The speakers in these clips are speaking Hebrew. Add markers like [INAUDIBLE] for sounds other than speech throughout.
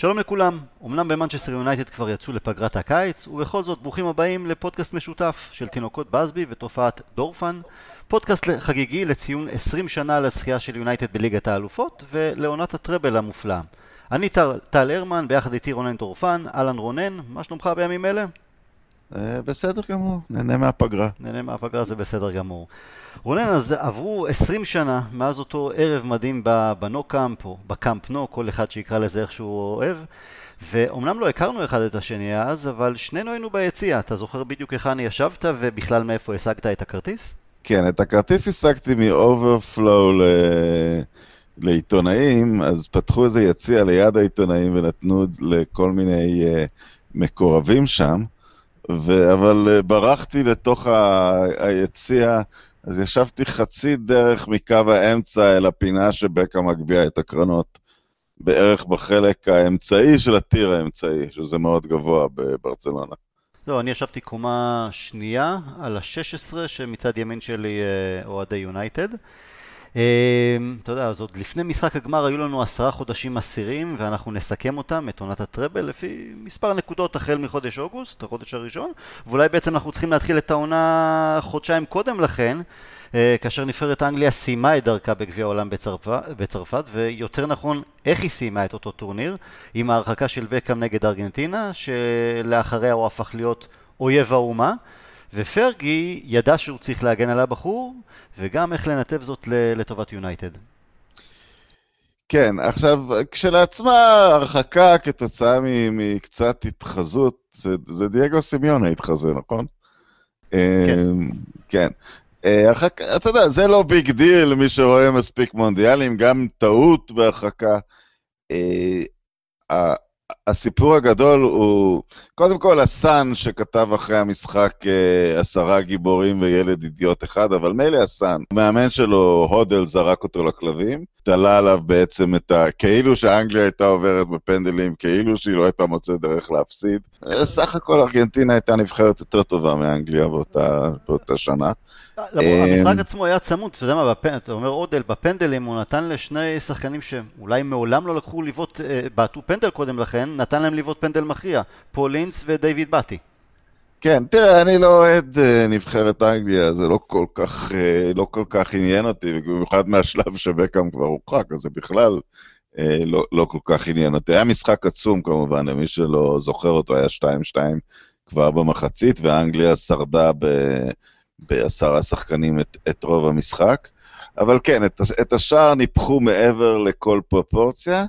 שלום לכולם, אמנם במנצ'סטר יונייטד כבר יצאו לפגרת הקיץ, ובכל זאת ברוכים הבאים לפודקאסט משותף של תינוקות באזבי ותופעת דורפן, פודקאסט חגיגי לציון 20 שנה לזכייה של יונייטד בליגת האלופות ולעונת הטראבל המופלאה. אני טל הרמן, ביחד איתי רונן דורפן, אהלן רונן, מה שלומך בימים אלה? אה, בסדר גמור, נהנה מהפגרה. נהנה מהפגרה זה בסדר גמור. רונן, אז עברו 20 שנה מאז אותו ערב מדהים בנו קאמפ, או בקאמפ נו, כל אחד שיקרא לזה איך שהוא אוהב. ואומנם לא הכרנו אחד את השני אז, אבל שנינו היינו ביציע. אתה זוכר בדיוק היכן ישבת ובכלל מאיפה השגת את הכרטיס? כן, את הכרטיס השגתי מ overflow ל... לעיתונאים, אז פתחו איזה יציע ליד העיתונאים ונתנו לכל מיני uh, מקורבים שם. ו... אבל uh, ברחתי לתוך ה... היציע, אז ישבתי חצי דרך מקו האמצע אל הפינה שבקה מגביה את הקרנות, בערך בחלק האמצעי של הטיר האמצעי, שזה מאוד גבוה בברצלונה. לא, אני ישבתי קומה שנייה על ה-16 שמצד ימין שלי אה, אוהדי יונייטד. אמ, אתה יודע, אז עוד לפני משחק הגמר היו לנו עשרה חודשים אסירים ואנחנו נסכם אותם, את עונת הטראבל, לפי מספר נקודות החל מחודש אוגוסט, החודש הראשון, ואולי בעצם אנחנו צריכים להתחיל את העונה חודשיים קודם לכן, אה, כאשר נבחרת אנגליה סיימה את דרכה בגביע העולם בצרפת, בצרפת, ויותר נכון, איך היא סיימה את אותו טורניר, עם ההרחקה של בקאם נגד ארגנטינה, שלאחריה הוא הפך להיות אויב האומה. ופרגי ידע שהוא צריך להגן על הבחור, וגם איך לנתב זאת לטובת יונייטד. כן, עכשיו, כשלעצמה הרחקה כתוצאה מקצת התחזות, זה, זה דייגו סימאונה התחזה, נכון? כן. אמ, כן. אה, הרחקה, אתה יודע, זה לא big deal, מי שרואה מספיק מונדיאלים, גם טעות בהרחקה. הסיפור הגדול הוא, קודם כל, הסאן שכתב אחרי המשחק אה, עשרה גיבורים וילד אידיוט אחד, אבל מילא הסאן, המאמן שלו, הודל, זרק אותו לכלבים, תלה עליו בעצם את ה... כאילו שאנגליה הייתה עוברת בפנדלים, כאילו שהיא לא הייתה מוצאת דרך להפסיד. אה, סך הכל ארגנטינה הייתה נבחרת יותר טובה מאנגליה באותה, באותה שנה. המשחק עצמו היה צמוד, אתה יודע מה, אתה אומר אודל, בפנדלים הוא נתן לשני שחקנים שאולי מעולם לא לקחו לבעוט, אה, בעטו פנדל קודם לכן, נתן להם לבעוט פנדל מכריע, פולינס ודייוויד באטי. כן, תראה, אני לא אוהד uh, נבחרת אנגליה, זה לא כל כך, uh, לא כל כך עניין אותי, במיוחד מהשלב שבקאם כבר הורחק, אז זה בכלל uh, לא, לא כל כך עניין אותי. היה משחק עצום כמובן, למי שלא זוכר אותו, היה 2-2 כבר במחצית, ואנגליה שרדה. בעשרה שחקנים את, את רוב המשחק. אבל כן, את, את השער ניפחו מעבר לכל פרופורציה,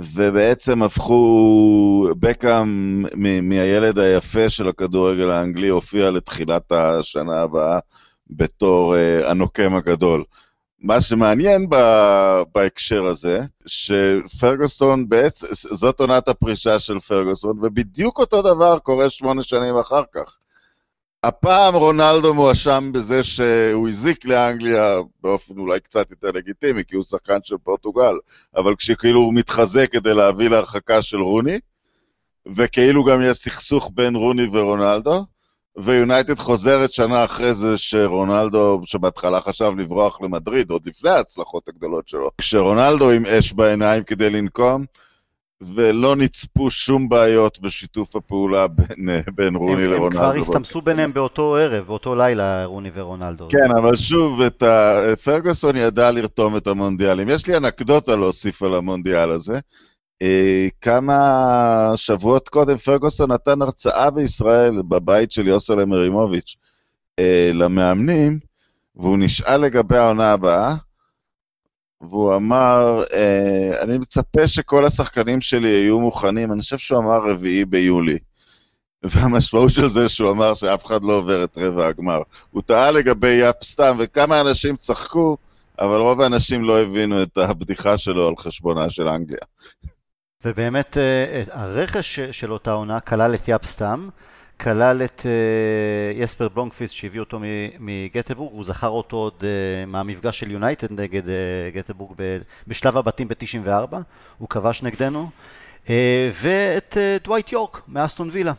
ובעצם הפכו, בקאם מהילד היפה של הכדורגל האנגלי הופיע לתחילת השנה הבאה בתור uh, הנוקם הגדול. מה שמעניין ב, בהקשר הזה, שפרגוסון בעצם, זאת עונת הפרישה של פרגוסון, ובדיוק אותו דבר קורה שמונה שנים אחר כך. הפעם רונלדו מואשם בזה שהוא הזיק לאנגליה באופן אולי קצת יותר לגיטימי, כי הוא שחקן של פורטוגל, אבל כשכאילו הוא מתחזק כדי להביא להרחקה של רוני, וכאילו גם יש סכסוך בין רוני ורונלדו, ויונייטד חוזרת שנה אחרי זה שרונלדו, שבהתחלה חשב לברוח למדריד, עוד לפני ההצלחות הגדולות שלו, כשרונלדו עם אש בעיניים כדי לנקום, ולא נצפו שום בעיות בשיתוף הפעולה בין, בין רוני הם, לרונלדו. הם כבר הסתמסו ביניהם באותו ערב, באותו לילה, רוני ורונלדו. כן, אבל שוב, את ה... פרגוסון ידע לרתום את המונדיאלים. יש לי אנקדוטה להוסיף על המונדיאל הזה. אה, כמה שבועות קודם פרגוסון נתן הרצאה בישראל, בבית של יוסל אמרימוביץ', אה, למאמנים, והוא נשאל לגבי העונה הבאה, והוא אמר, אה, אני מצפה שכל השחקנים שלי יהיו מוכנים, אני חושב שהוא אמר רביעי ביולי. והמשמעות של זה שהוא אמר שאף אחד לא עובר את רבע הגמר. הוא טעה לגבי יאפ סתם, וכמה אנשים צחקו, אבל רוב האנשים לא הבינו את הבדיחה שלו על חשבונה של אנגליה. ובאמת, אה, הרכש של אותה עונה כלל את יאפ סתם. כלל את uh, יספר בלונקפיסט שהביא אותו מגטבורג, הוא זכר אותו עוד uh, מהמפגש של יונייטד נגד uh, גטבורג בשלב הבתים ב-94, הוא כבש נגדנו, ואת דווייט יורק מאסטון וילה.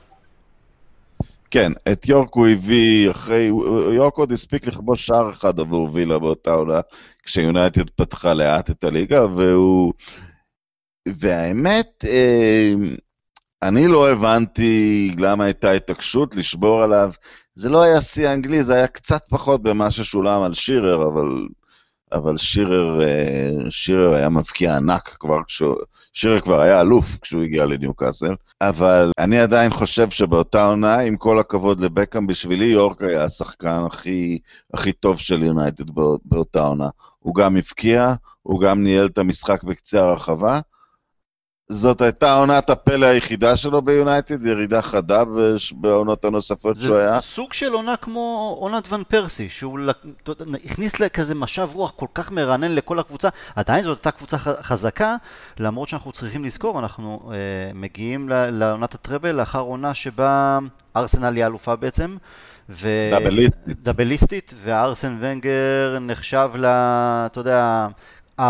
כן, את יורק הוא הביא אחרי, יורק עוד הספיק לכבוש שער אחד עבור וילה באותה עונה, כשיונייטד פתחה לאט את הליגה, והוא... והאמת, אה, אני לא הבנתי למה הייתה התעקשות לשבור עליו. זה לא היה שיא האנגלי, זה היה קצת פחות במה ששולם על שירר, אבל, אבל שירר, אה, שירר היה מבקיע ענק כבר כשהוא... שירר כבר היה אלוף כשהוא הגיע לניוקאסל, אבל אני עדיין חושב שבאותה עונה, עם כל הכבוד לבקאם, בשבילי יורק היה השחקן הכי, הכי טוב של יונייטד באותה עונה. הוא גם הבקיע, הוא גם ניהל את המשחק בקצה הרחבה, זאת הייתה עונת הפלא היחידה שלו ביונייטד, ירידה חדה בעונות הנוספות שהוא היה. זה סוג של עונה כמו עונת ון פרסי, שהוא הכניס לכזה משב רוח כל כך מרענן לכל הקבוצה. עדיין זאת הייתה קבוצה חזקה, למרות שאנחנו צריכים לזכור, אנחנו אה, מגיעים לעונת הטראבל לאחר עונה שבה ארסנל היא אלופה בעצם. ו... דאבליסטית. דאבליסטית, וארסן ונגר נחשב ל... אתה יודע...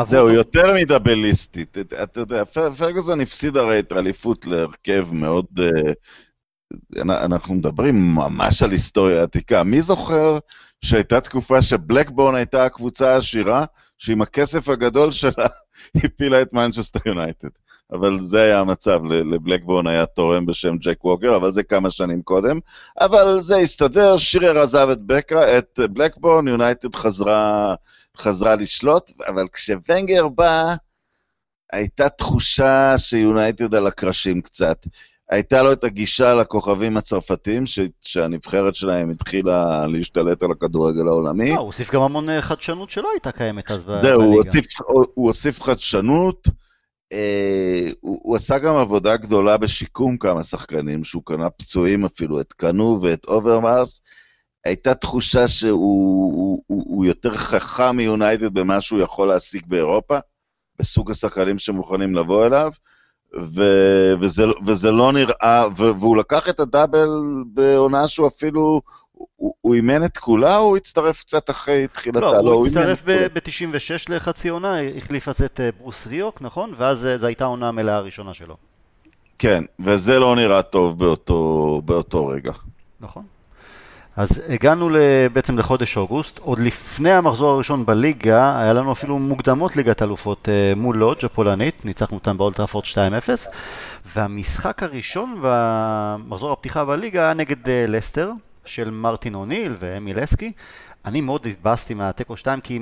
זהו, יותר מדאבליסטית. אתה יודע, פרגוסון הפסיד הרי את האליפות להרכב מאוד... אה, אנחנו מדברים ממש על היסטוריה עתיקה. מי זוכר שהייתה תקופה שבלקבורן הייתה הקבוצה העשירה, שעם הכסף הגדול שלה [LAUGHS] הפילה את מנצ'סטר יונייטד. אבל זה היה המצב, לבלקבורן היה תורם בשם ג'ק ווקר, אבל זה כמה שנים קודם. אבל זה הסתדר, שירר עזב את, בקרה, את בלקבורן, יונייטד חזרה חזרה לשלוט, אבל כשוונגר בא, הייתה תחושה שיונייטד על הקרשים קצת. הייתה לו את הגישה לכוכבים הצרפתים, ש... שהנבחרת שלהם התחילה להשתלט על הכדורגל העולמי. לא, הוא הוסיף גם המון אה, חדשנות שלא הייתה קיימת אז בליגה. זהו, הוא הוא הוסיף חדשנות. אה, הוא, הוא עשה גם עבודה גדולה בשיקום כמה שחקנים, שהוא קנה פצועים אפילו, את קנו ואת אוברמאס. הייתה תחושה שהוא הוא, הוא, הוא יותר חכם מיונייטד במה שהוא יכול להשיג באירופה, בסוג השחקנים שמוכנים לבוא אליו, ו, וזה, וזה לא נראה, ו, והוא לקח את הדאבל בעונה שהוא אפילו, הוא, אימן את כולה, או הוא הצטרף קצת אחרי תחילתה? לא, לא, הוא הצטרף ב-96 לחצי עונה, החליף אז את אה, ברוס ריוק, נכון? ואז אה, זו הייתה העונה המלאה הראשונה שלו. כן, וזה לא נראה טוב באותו, באותו רגע. נכון. אז הגענו בעצם לחודש אוגוסט, עוד לפני המחזור הראשון בליגה, היה לנו אפילו מוקדמות ליגת אלופות אה, מול לודג' הפולנית, ניצחנו אותם באולטראפורט 2-0, והמשחק הראשון במחזור הפתיחה בליגה היה נגד אה, לסטר, של מרטין אוניל ואמיל אסקי. אני מאוד התבאסתי מהתיקו 2, כי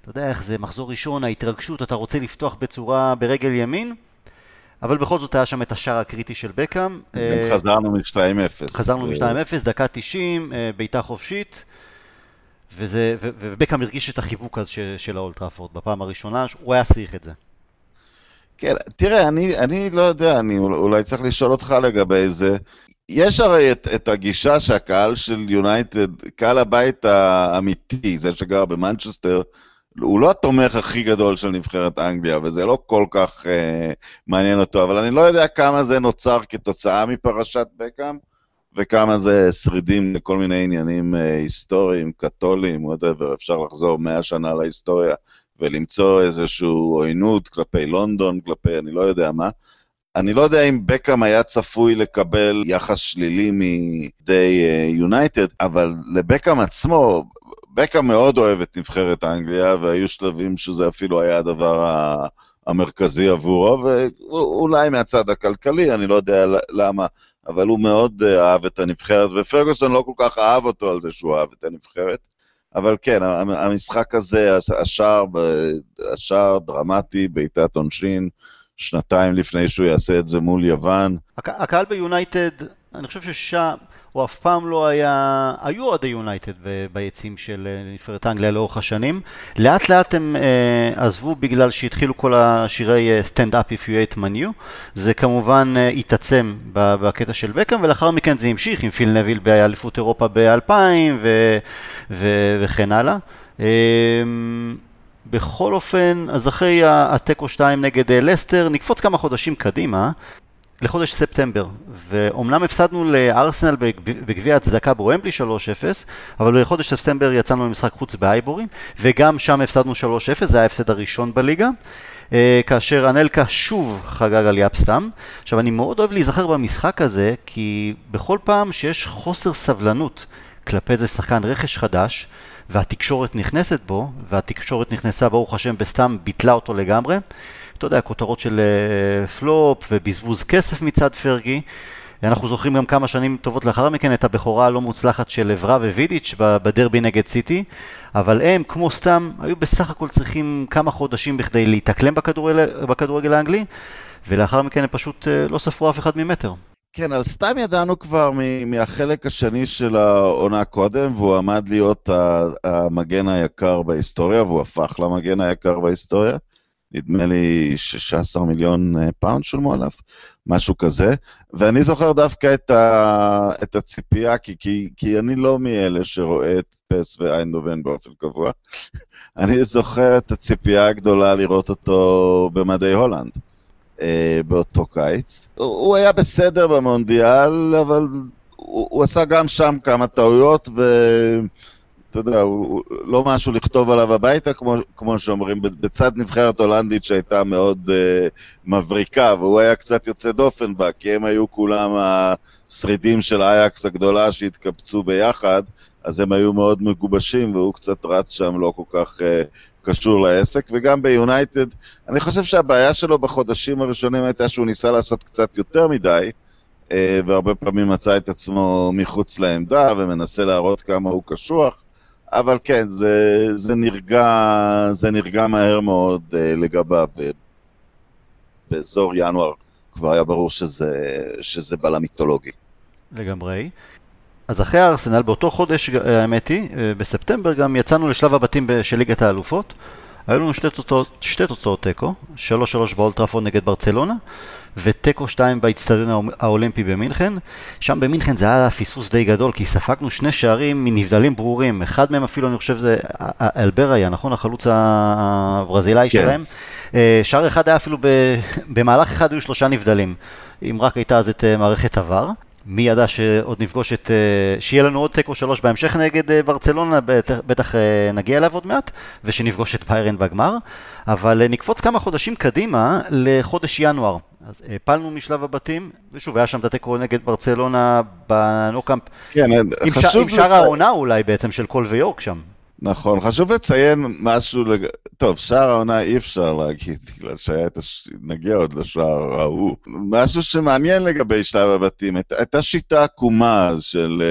אתה יודע איך זה, מחזור ראשון, ההתרגשות, אתה רוצה לפתוח בצורה ברגל ימין, אבל בכל זאת היה שם את השער הקריטי של בקאם. אה, חזרנו מ-2-0. חזרנו מ-2-0, דקה 90, אה, בעיטה חופשית. וזה, ובקאם הרגיש את החיבוק הזה של, של האולטראפורד בפעם הראשונה, הוא היה צריך את זה. כן, תראה, אני, אני לא יודע, אני אולי צריך לשאול אותך לגבי זה. יש הרי את, את הגישה שהקהל של יונייטד, קהל הבית האמיתי, זה שגר במנצ'סטר, הוא לא התומך הכי גדול של נבחרת אנגליה, וזה לא כל כך uh, מעניין אותו, אבל אני לא יודע כמה זה נוצר כתוצאה מפרשת בקאם, וכמה זה שרידים לכל מיני עניינים uh, היסטוריים, קתוליים, whatever, אפשר לחזור מאה שנה להיסטוריה ולמצוא איזושהי עוינות כלפי לונדון, כלפי אני לא יודע מה. אני לא יודע אם בקאם היה צפוי לקבל יחס שלילי מידי יונייטד, uh, אבל לבקאם עצמו, בקה מאוד אוהב את נבחרת אנגליה, והיו שלבים שזה אפילו היה הדבר המרכזי עבורו, ואולי מהצד הכלכלי, אני לא יודע למה, אבל הוא מאוד אהב את הנבחרת, ופרגוסון לא כל כך אהב אותו על זה שהוא אהב את הנבחרת. אבל כן, המשחק הזה, השער, השער דרמטי, בעיטת עונשין, שנתיים לפני שהוא יעשה את זה מול יוון. הקהל ביונייטד, אני חושב ששם, הוא אף פעם לא היה... היו אוהדי יונייטד ביציעים של אה, נבחרת אנגליה לאורך השנים. לאט לאט הם אה, עזבו בגלל שהתחילו כל השירי אה, Stand Up If You Hate Manu. זה כמובן אה, התעצם בקטע של בקאם, ולאחר מכן זה המשיך עם פיל נביל באליפות אירופה ב-2000 ו- ו- וכן הלאה. אה, בכל אופן, אז אחרי התיקו 2 נגד אה, לסטר, נקפוץ כמה חודשים קדימה. לחודש ספטמבר, ואומנם הפסדנו לארסנל בגביע הצדקה בוומבלי 3-0, אבל בחודש ספטמבר יצאנו למשחק חוץ באייבורי, וגם שם הפסדנו 3-0, זה היה ההפסד הראשון בליגה. אה, כאשר אנלקה שוב חגג על יפסטם. עכשיו אני מאוד אוהב להיזכר במשחק הזה, כי בכל פעם שיש חוסר סבלנות כלפי איזה שחקן רכש חדש, והתקשורת נכנסת בו, והתקשורת נכנסה ברוך השם בסתם ביטלה אותו לגמרי, אתה יודע, כותרות של פלופ ובזבוז כסף מצד פרגי. אנחנו זוכרים גם כמה שנים טובות לאחר מכן את הבכורה הלא מוצלחת של אברה ווידיץ' בדרבי נגד סיטי, אבל הם, כמו סתם, היו בסך הכל צריכים כמה חודשים בכדי להתאקלם בכדורגל, בכדורגל האנגלי, ולאחר מכן הם פשוט אה, לא ספרו אף אחד ממטר. כן, על סתם ידענו כבר מהחלק השני של העונה קודם, והוא עמד להיות המגן היקר בהיסטוריה, והוא הפך למגן היקר בהיסטוריה. נדמה לי 16 מיליון אה, פאונד שולמו עליו, משהו כזה. ואני זוכר דווקא את, ה, את הציפייה, כי, כי, כי אני לא מאלה שרואה את פ.ס.וו איינדהובן באופן קבוע. [LAUGHS] אני זוכר את הציפייה הגדולה לראות אותו במדי הולנד. אה, באותו קיץ. הוא, היה בסדר במונדיאל, אבל הוא, הוא עשה גם שם כמה טעויות, ו... אתה יודע, הוא לא משהו לכתוב עליו הביתה, כמו, כמו שאומרים, בצד נבחרת הולנדית שהייתה מאוד uh, מבריקה, והוא היה קצת יוצא דופן בה, כי הם היו כולם השרידים של אייקס הגדולה שהתקבצו ביחד, אז הם היו מאוד מגובשים, והוא קצת רץ שם לא כל כך uh, קשור לעסק, וגם ביונייטד, אני חושב שהבעיה שלו בחודשים הראשונים הייתה שהוא ניסה לעשות קצת יותר מדי, uh, והרבה פעמים מצא את עצמו מחוץ לעמדה, ומנסה להראות כמה הוא קשוח. אבל כן, זה, זה, נרגע, זה נרגע מהר מאוד uh, לגביו. באזור ינואר כבר היה ברור שזה, שזה בלם מיתולוגי. לגמרי. אז אחרי הארסנל, באותו חודש, אה, האמת היא, אה, בספטמבר גם יצאנו לשלב הבתים של ליגת האלופות. היו לנו שתי תוצאות תיקו, 3-3 באולטראפון נגד ברצלונה, ותיקו 2 באיצטדיון האולימפי במינכן. שם במינכן זה היה פספוס די גדול, כי ספגנו שני שערים מנבדלים ברורים. אחד מהם אפילו, אני חושב, זה אלבר היה, נכון? החלוץ הברזילאי כן. שלהם. אה, שער אחד היה אפילו, במהלך אחד היו שלושה נבדלים. אם רק הייתה אז את אה, מערכת עבר. מי ידע שעוד נפגוש את... אה, שיהיה לנו עוד תיקו שלוש בהמשך נגד ברצלונה, בטח, בטח נגיע אליו עוד מעט, ושנפגוש את ביירן בגמר. אבל נקפוץ כמה חודשים קדימה לחודש ינואר. אז הפלנו משלב הבתים, ושוב, היה שם את התיקו נגד ברצלונה בנוקאמפ. כן, עם חשוב... עם שאר העונה אולי בעצם של קול ויורק שם. נכון, חשוב לציין משהו, לג... טוב, שער העונה אי אפשר להגיד, בגלל שהיה את הש... נגיע עוד לשער ההוא. משהו שמעניין לגבי שלב הבתים, הייתה שיטה עקומה של,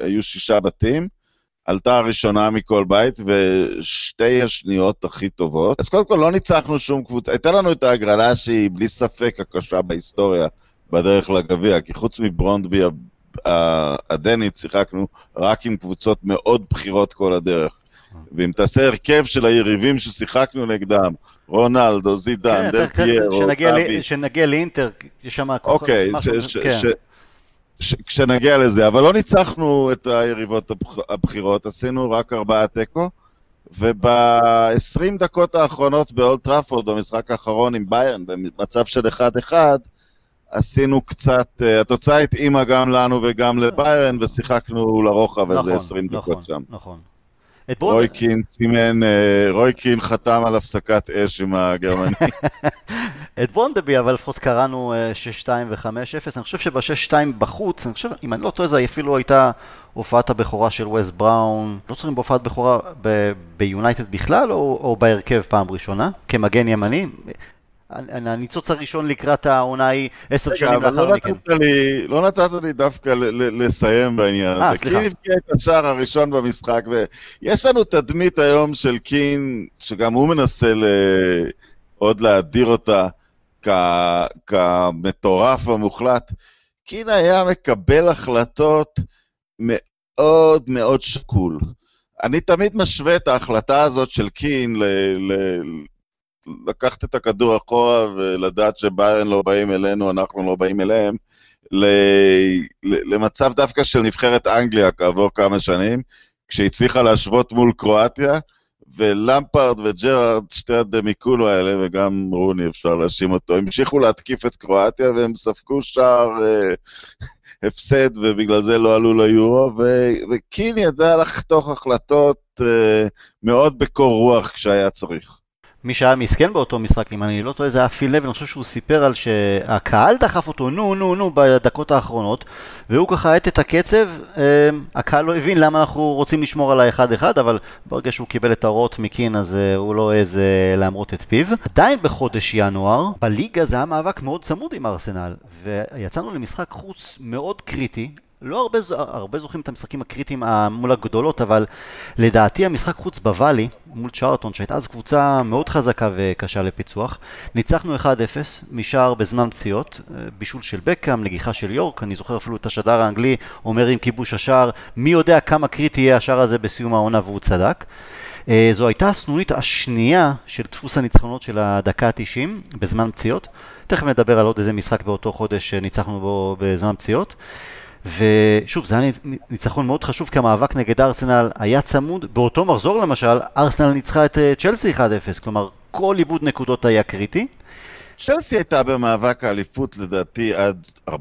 uh, היו שישה בתים, עלתה הראשונה מכל בית, ושתי השניות הכי טובות. אז קודם כל לא ניצחנו שום קבוצה, הייתה לנו את ההגרלה שהיא בלי ספק הקשה בהיסטוריה בדרך לגביע, כי חוץ מברונדבי הדנית שיחקנו רק עם קבוצות מאוד בכירות כל הדרך. ואם תעשה הרכב של היריבים ששיחקנו נגדם, רונלדו, זידן, דל פיירו, טאבי. כשנגיע לאינטר, יש שם אוקיי, כן. כשנגיע לזה, אבל לא ניצחנו את היריבות הבכירות, עשינו רק ארבעה תיקו, וב-20 דקות האחרונות באולד טראפורד, במשחק האחרון עם ביירן, במצב של 1-1, עשינו קצת, uh, התוצאה התאימה גם לנו וגם לביירן, ושיחקנו לרוחב איזה נכון, 20 דקות נכון, שם. נכון. רוי קין סימן, אה, רוי קין חתם על הפסקת אש עם הגרמני. [LAUGHS] את בונדבי, אבל לפחות קראנו 6-2 ו-5-0. אני חושב שב-6-2 בחוץ, אני חושב, אם אני לא טועה, זו אפילו הייתה הופעת הבכורה של וס בראון. לא צריכים בהופעת בכורה ביונייטד בכלל, או, או בהרכב פעם ראשונה, כמגן ימני. הניצוץ הראשון לקראת העונה היא עשר שנים לאחר לא מכן. לא נתת לי דווקא לסיים בעניין אה, הזה. קין הבקיע את השער הראשון במשחק, ויש לנו תדמית היום של קין, שגם הוא מנסה עוד להדיר אותה כמטורף המוחלט. קין היה מקבל החלטות מאוד מאוד שקול. אני תמיד משווה את ההחלטה הזאת של קין ל... ל לקחת את הכדור אחורה ולדעת שביירן לא באים אלינו, אנחנו לא באים אליהם, למצב דווקא של נבחרת אנגליה כעבור כמה שנים, כשהצליחה להשוות מול קרואטיה, ולמפרד וג'רארד, שתי הדמיקולו האלה, וגם רוני אפשר להאשים אותו, המשיכו להתקיף את קרואטיה והם ספגו שער אה, [LAUGHS] הפסד ובגלל זה לא עלו ליורו, וקין ידע לחתוך החלטות אה, מאוד בקור רוח כשהיה צריך. מי שהיה מסכן באותו משחק, אם אני לא טועה, זה היה פיל לב, אני חושב שהוא סיפר על שהקהל דחף אותו, נו, נו, נו, בדקות האחרונות, והוא ככה האט את הקצב, אמ, הקהל לא הבין למה אנחנו רוצים לשמור על האחד-אחד, אבל ברגע שהוא קיבל את ההוראות מקין, אז אה, הוא לא העז אה, להמרות את פיו. עדיין בחודש ינואר, בליגה זה היה מאבק מאוד צמוד עם ארסנל, ויצאנו למשחק חוץ מאוד קריטי, לא הרבה, הרבה זוכרים את המשחקים הקריטיים מול הגדולות, אבל לדעתי המשחק חוץ בוואלי, מול צ'ארטון, שהייתה אז קבוצה מאוד חזקה וקשה לפיצוח, ניצחנו 1-0 משער בזמן פציעות, בישול של בקאם, נגיחה של יורק, אני זוכר אפילו את השדר האנגלי אומר עם כיבוש השער, מי יודע כמה קריטי יהיה השער הזה בסיום העונה והוא צדק. אה, זו הייתה הסנונית השנייה של דפוס הניצחונות של הדקה ה-90 בזמן פציעות. תכף נדבר על עוד איזה משחק באותו חודש שניצחנו בו בזמן פציעות. ושוב, זה היה ניצחון מאוד חשוב, כי המאבק נגד ארסנל היה צמוד. באותו מחזור למשל, ארסנל ניצחה את אה, צ'לסי 1-0, כלומר, כל איבוד נקודות היה קריטי. צ'לסי הייתה במאבק האליפות לדעתי עד 4-5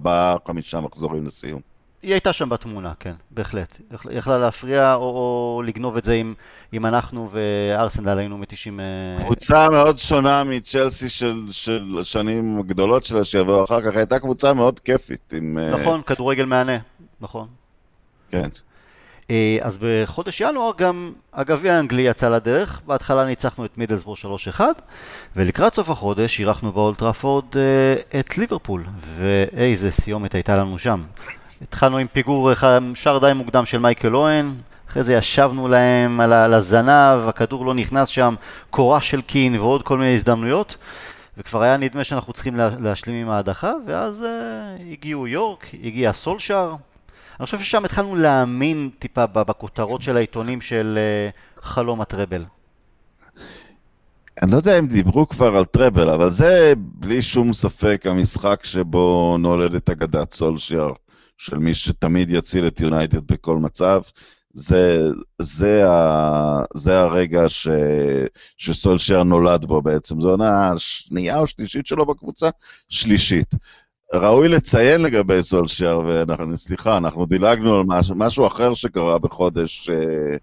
מחזורים לסיום. היא הייתה שם בתמונה, כן, בהחלט. יכלה להפריע או, או לגנוב את זה אם, אם אנחנו וארסנל היינו מתישים... אה, קבוצה מאוד שונה מצ'לסי של, של השנים הגדולות שלה שיבואו אחר כך, הייתה קבוצה מאוד כיפית. עם, אה, נכון. כדורגל מהנה, נכון. כן. אה, אז בחודש ינואר גם הגביע האנגלי יצא לדרך, בהתחלה ניצחנו את מידלסבור 3-1 ולקראת סוף החודש אירחנו באולטראפורד את ליברפול ואיזה סיומת הייתה לנו שם. התחלנו עם פיגור שער די מוקדם של מייקל אוהן, אחרי זה ישבנו להם על הזנב, הכדור לא נכנס שם, קורה של קין ועוד כל מיני הזדמנויות, וכבר היה נדמה שאנחנו צריכים להשלים עם ההדחה, ואז uh, הגיעו יורק, הגיע סולשאר. אני חושב ששם התחלנו להאמין טיפה בכותרות של העיתונים של uh, חלום הטראבל. אני לא יודע אם דיברו כבר על טראבל, אבל זה בלי שום ספק המשחק שבו נולדת אגדת סולשייר. של מי שתמיד יציל את יונייטד בכל מצב. זה, זה, ה, זה הרגע ש, שסולשר נולד בו בעצם. זו עונה השנייה או שלישית שלו בקבוצה? שלישית. ראוי לציין לגבי סולשר, ואנחנו, סליחה, אנחנו דילגנו על משהו, משהו אחר שקרה בחודש אה,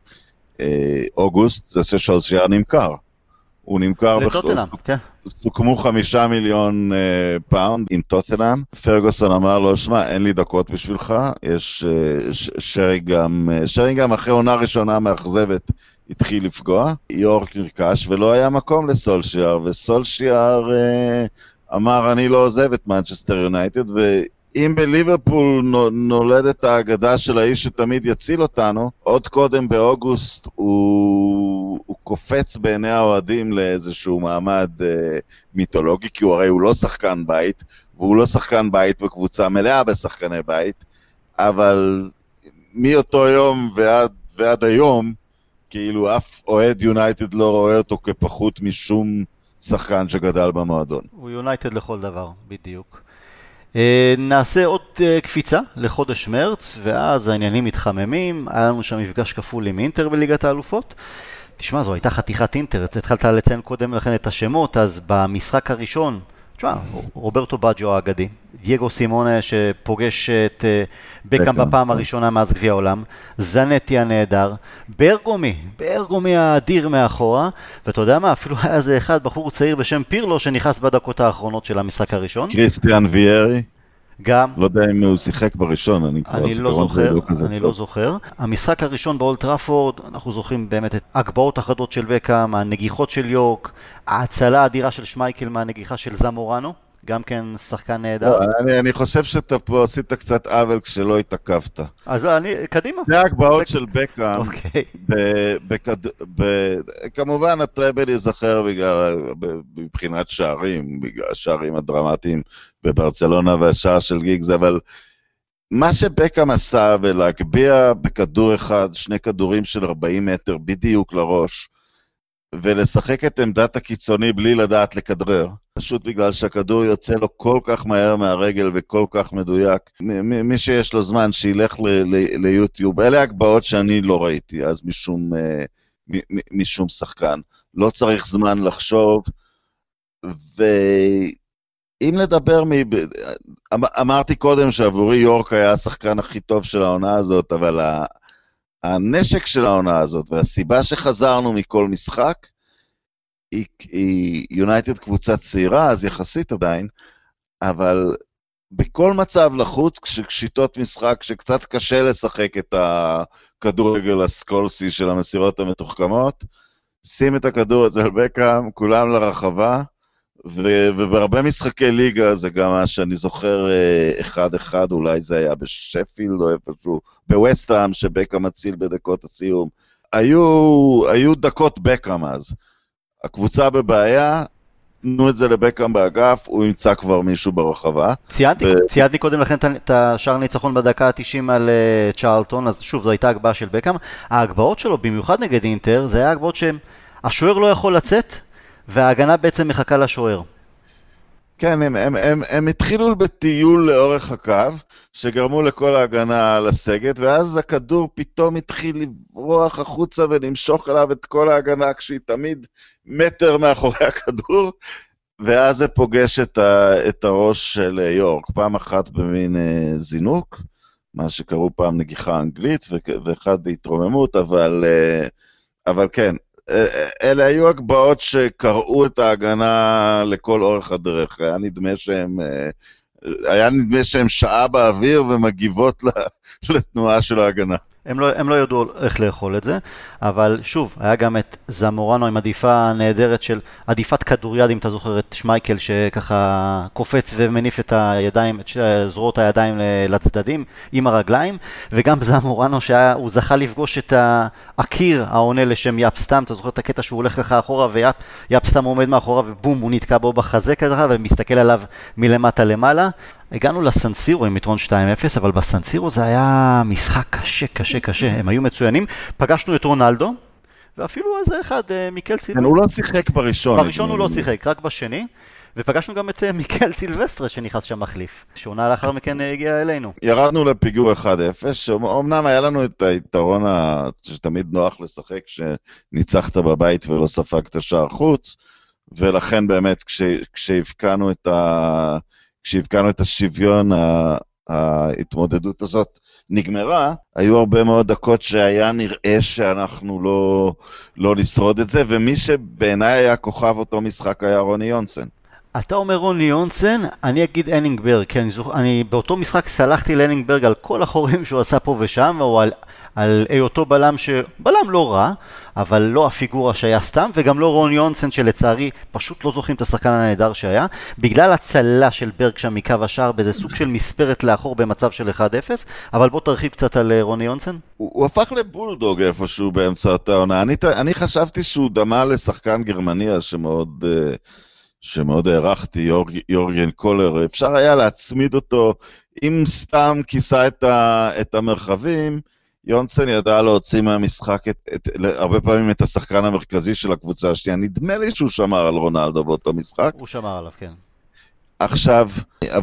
אה, אוגוסט, זה שסולשר נמכר. הוא נמכר... לטוטנאם, כן. סוכמו חמישה מיליון uh, פאונד עם טוטנאם. פרגוסון אמר לו, שמע, אין לי דקות בשבילך, יש uh, שרינגהאם, uh, שרינגהאם אחרי עונה ראשונה מאכזבת התחיל לפגוע, יורק נרכש ולא היה מקום לסולשיאר, וסולשיאר uh, אמר, אני לא עוזב את מנצ'סטר יונייטד, ו... אם בליברפול נולדת האגדה של האיש שתמיד יציל אותנו, עוד קודם באוגוסט הוא, הוא קופץ בעיני האוהדים לאיזשהו מעמד אה, מיתולוגי, כי הוא הרי הוא לא שחקן בית, והוא לא שחקן בית בקבוצה מלאה בשחקני בית, אבל מאותו יום ועד, ועד היום, כאילו אף אוהד יונייטד לא רואה אותו כפחות משום שחקן שגדל במועדון. הוא יונייטד לכל דבר, בדיוק. אה, נעשה עוד אה, קפיצה לחודש מרץ, ואז העניינים מתחממים, היה לנו שם מפגש כפול עם אינטר בליגת האלופות. תשמע, זו הייתה חתיכת אינטר, התחלת לציין קודם לכן את השמות, אז במשחק הראשון, תשמע, רוברטו בג'ו האגדי, דייגו סימונה שפוגש את אה, בקאם בפעם הראשונה מאז גביע העולם, זנטי הנהדר, ברגומי, ברגומי האדיר מאחורה, ואתה יודע מה, אפילו היה איזה אחד, בחור צעיר בשם פירלו, שנכנס בדקות האחרונות של המשחק הראשון. קריסטיאן ויארי. גם. לא יודע אם הוא שיחק בראשון, אני כבר... אני לא זוכר, אני לא זוכר. המשחק הראשון באולטראפורד, אנחנו זוכרים באמת את הגבהות החדות של בקאם, הנגיחות של יורק, ההצלה האדירה של שמייקל מהנגיחה של זמורנו. גם כן שחקן נהדר. לא, אני, אני חושב שאתה פה עשית קצת עוול כשלא התעכבת. אז אני, קדימה. זה הגבהות של בקאם. אוקיי. כמובן הטראבל ייזכר בגלל, מבחינת שערים, בגלל השערים הדרמטיים בברצלונה והשער של גיגס, אבל מה שבקאם עשה בלהגביה בכדור אחד שני כדורים של 40 מטר בדיוק לראש, ולשחק את עמדת הקיצוני בלי לדעת לכדרר, פשוט בגלל שהכדור יוצא לו כל כך מהר מהרגל וכל כך מדויק. מי שיש לו זמן, שילך ליוטיוב. אלה הגבהות שאני לא ראיתי אז משום, אה, משום שחקן. לא צריך זמן לחשוב, ואם לדבר מ... אמ-, אמרתי קודם שעבורי יורק היה השחקן הכי טוב של העונה הזאת, אבל הנשק של העונה הזאת והסיבה שחזרנו מכל משחק היא יונייטד קבוצה צעירה, אז יחסית עדיין, אבל בכל מצב לחוץ, כשיטות משחק שקצת קשה לשחק את הכדורגל הסקולסי של המסירות המתוחכמות, שים את הכדור אצל בקאם, כולם לרחבה, ו- ובהרבה משחקי ליגה זה גם מה שאני זוכר אחד-אחד, אולי זה היה בשפילד או איפשהו, בווסטהאם, שבקאם מציל בדקות הסיום. היו, היו דקות בקאם אז. הקבוצה בבעיה, תנו את זה לבקאם באגף, הוא ימצא כבר מישהו ברחבה. ציינתי, ו... ציינתי קודם לכן את השער ניצחון בדקה ה-90 על uh, צ'רלטון, אז שוב, זו הייתה הגבהה של בקאם. ההגבהות שלו, במיוחד נגד אינטר, זה היה הגבהות שהשוער לא יכול לצאת, וההגנה בעצם מחכה לשוער. כן, הם, הם, הם, הם התחילו בטיול לאורך הקו, שגרמו לכל ההגנה לסגת, ואז הכדור פתאום התחיל לברוח החוצה ולמשוך אליו את כל ההגנה, כשהיא תמיד מטר מאחורי הכדור, ואז זה פוגש את, ה, את הראש של יורק, פעם אחת במין אה, זינוק, מה שקראו פעם נגיחה אנגלית, ואחד בהתרוממות, אבל, אה, אבל כן, אלה היו הגבהות שקרעו את ההגנה לכל אורך הדרך. היה נדמה שהם, היה נדמה שהם שעה באוויר ומגיבות [LAUGHS] לתנועה של ההגנה. הם לא, הם לא ידעו איך לאכול את זה, אבל שוב, היה גם את זמורנו עם עדיפה הנהדרת של עדיפת כדוריד, אם אתה זוכר את שמייקל שככה קופץ ומניף את הידיים, את זרועות הידיים לצדדים עם הרגליים, וגם זמורנו שהוא זכה לפגוש את הקיר העונה לשם יאפ סתם, אתה זוכר את הקטע שהוא הולך ככה אחורה ויאפ סתם עומד מאחורה ובום, הוא נתקע בו בחזה ככה ומסתכל עליו מלמטה למעלה. הגענו לסנסירו עם יתרון 2-0, אבל בסנסירו זה היה משחק קשה, קשה, קשה. הם היו מצוינים. פגשנו את רונלדו, ואפילו איזה אחד, אה, מיקל סילבסטרה. הוא לא שיחק בראשון. בראשון הוא לא שיחק, רק בשני. ופגשנו גם את אה, מיקל סילבסטרה שנכנס שם מחליף, שעונה לאחר מכן אה, הגיע אלינו. ירדנו לפיגור 1-0, אמנם היה לנו את היתרון שתמיד נוח לשחק כשניצחת בבית ולא ספגת שער חוץ, ולכן באמת כשהבקענו את ה... כשהבקענו את השוויון, ההתמודדות הזאת נגמרה, היו הרבה מאוד דקות שהיה נראה שאנחנו לא, לא נשרוד את זה, ומי שבעיניי היה כוכב אותו משחק היה רוני יונסן. אתה אומר רוני יונסן, אני אגיד הנינגברג, כי אני, זוכ... אני באותו משחק סלחתי להנינגברג על כל החורים שהוא עשה פה ושם, או על, על היותו בלם ש... בלם לא רע, אבל לא הפיגורה שהיה סתם, וגם לא רון יונסן שלצערי פשוט לא זוכרים את השחקן הנהדר שהיה, בגלל הצלה של ברג שם מקו השער באיזה סוג של מספרת לאחור במצב של 1-0, אבל בוא תרחיב קצת על אה, רוני יונסן. הוא, הוא הפך לבולדוג איפשהו באמצע אותה עונה. אני, אני חשבתי שהוא דמה לשחקן גרמניה שמאוד... Uh... שמאוד הערכתי, יורג, יורגן קולר, אפשר היה להצמיד אותו, אם סתם כיסה את, ה, את המרחבים, יונסן ידע להוציא מהמשחק את, את, הרבה פעמים את השחקן המרכזי של הקבוצה השנייה. נדמה לי שהוא שמר על רונלדו באותו משחק. הוא שמר עליו, כן. עכשיו,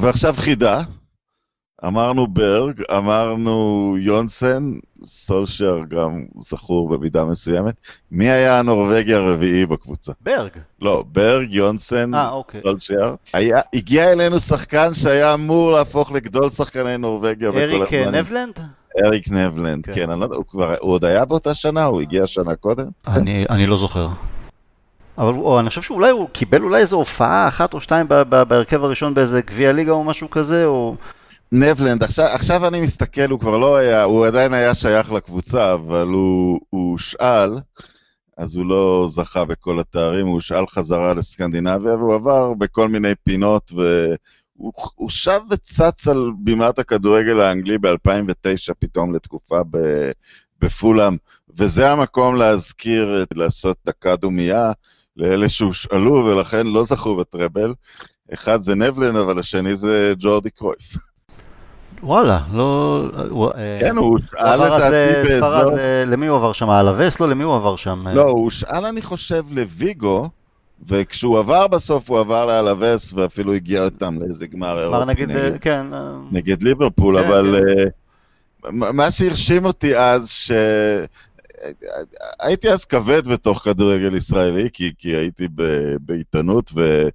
ועכשיו חידה. אמרנו ברג, אמרנו יונסן, סולשר גם זכור במידה מסוימת. מי היה הנורבגי הרביעי בקבוצה? ברג. לא, ברג, יונסן, 아, אוקיי. סולשר. היה, הגיע אלינו שחקן שהיה אמור להפוך לגדול שחקני נורבגיה בכל הזמן. אריק נבלנד? אריק נבלנד, כן, כן אני לא יודע, הוא כבר, הוא עוד היה באותה שנה? הוא הגיע שנה קודם? אני, אני לא זוכר. אבל או, אני חושב שאולי הוא קיבל אולי איזו הופעה אחת או שתיים בהרכב הראשון באיזה גביע ליגה או משהו כזה, או... נבלנד, עכשיו, עכשיו אני מסתכל, הוא כבר לא היה, הוא עדיין היה שייך לקבוצה, אבל הוא הושאל, אז הוא לא זכה בכל התארים, הוא הושאל חזרה לסקנדינביה, והוא עבר בכל מיני פינות, והוא הוא שב וצץ על בימת הכדורגל האנגלי ב-2009 פתאום לתקופה בפולאם, וזה המקום להזכיר, לעשות דקה דומייה לאלה שהושאלו ולכן לא זכו בטראבל. אחד זה נבלן, אבל השני זה ג'ורדי קרויף. וואלה, לא... כן, הוא הושאל לדעתי באזור... למי הוא עבר שם? אלווס? לא, למי הוא עבר שם? לא, הוא הושאל, אני חושב, לוויגו, וכשהוא עבר בסוף, הוא עבר לאלווס, ואפילו הגיע אותם לאיזה גמר אירופי. נגד, כן. אה, נגד ליברפול, כן, אבל כן. אה, מה שהרשים אותי אז, ש... הייתי אז כבד בתוך כדורגל ישראלי, כי, כי הייתי בעיתונות, ו,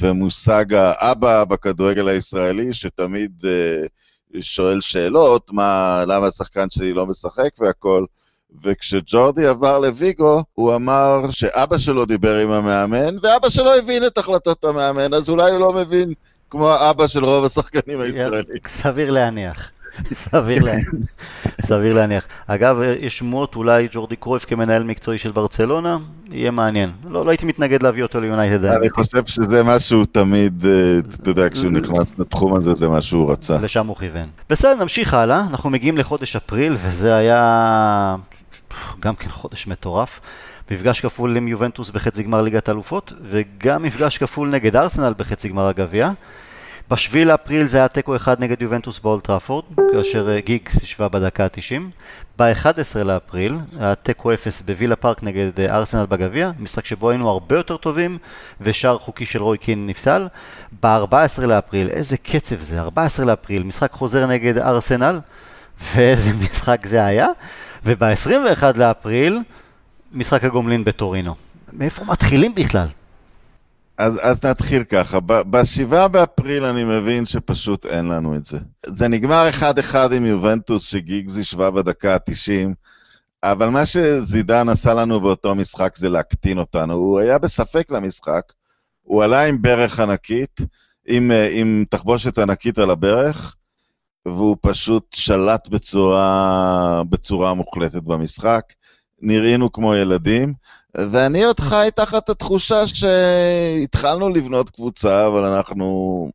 ומושג האבא בכדורגל הישראלי, שתמיד... Uh, שואל שאלות, מה, למה השחקן שלי לא משחק והכל, וכשג'ורדי עבר לוויגו, הוא אמר שאבא שלו דיבר עם המאמן, ואבא שלו הבין את החלטות המאמן, אז אולי הוא לא מבין כמו האבא של רוב השחקנים הישראלים. סביר להניח. סביר להניח. סביר להניח. אגב, יש שמועות אולי ג'ורדי קרויף כמנהל מקצועי של ברצלונה, יהיה מעניין. לא, לא הייתי מתנגד להביא אותו ליונייטד. אני חושב שזה משהו תמיד, אה, אתה יודע, כשהוא נכנס לתחום הזה, זה מה שהוא רצה. לשם הוא כיוון. בסדר, נמשיך הלאה. אנחנו מגיעים לחודש אפריל, וזה היה גם כן חודש מטורף. מפגש כפול עם יובנטוס בחצי גמר ליגת אלופות, וגם מפגש כפול נגד ארסנל בחצי גמר הגביע. בשביעי לאפריל זה היה תיקו אחד נגד יובנטוס באולד טראפורד, כאשר אה, גיגס השווה בדקה ה-90. ב-11 לאפריל היה תיקו אפס בווילה פארק נגד אה, ארסנל בגביע, משחק שבו היינו הרבה יותר טובים, ושער חוקי של רוי קין נפסל. ב-14 לאפריל, איזה קצב זה, 14 לאפריל, משחק חוזר נגד ארסנל, ואיזה [LAUGHS] משחק זה היה. וב-21 לאפריל, משחק הגומלין בטורינו. מאיפה מתחילים בכלל? אז, אז נתחיל ככה, ב-7 באפריל אני מבין שפשוט אין לנו את זה. זה נגמר 1-1 עם יובנטוס שגיגז השווה בדקה ה-90, אבל מה שזידן עשה לנו באותו משחק זה להקטין אותנו. הוא היה בספק למשחק, הוא עלה עם ברך ענקית, עם, עם תחבושת ענקית על הברך, והוא פשוט שלט בצורה, בצורה מוחלטת במשחק. נראינו כמו ילדים, ואני עוד חי תחת התחושה שהתחלנו לבנות קבוצה, אבל אנחנו...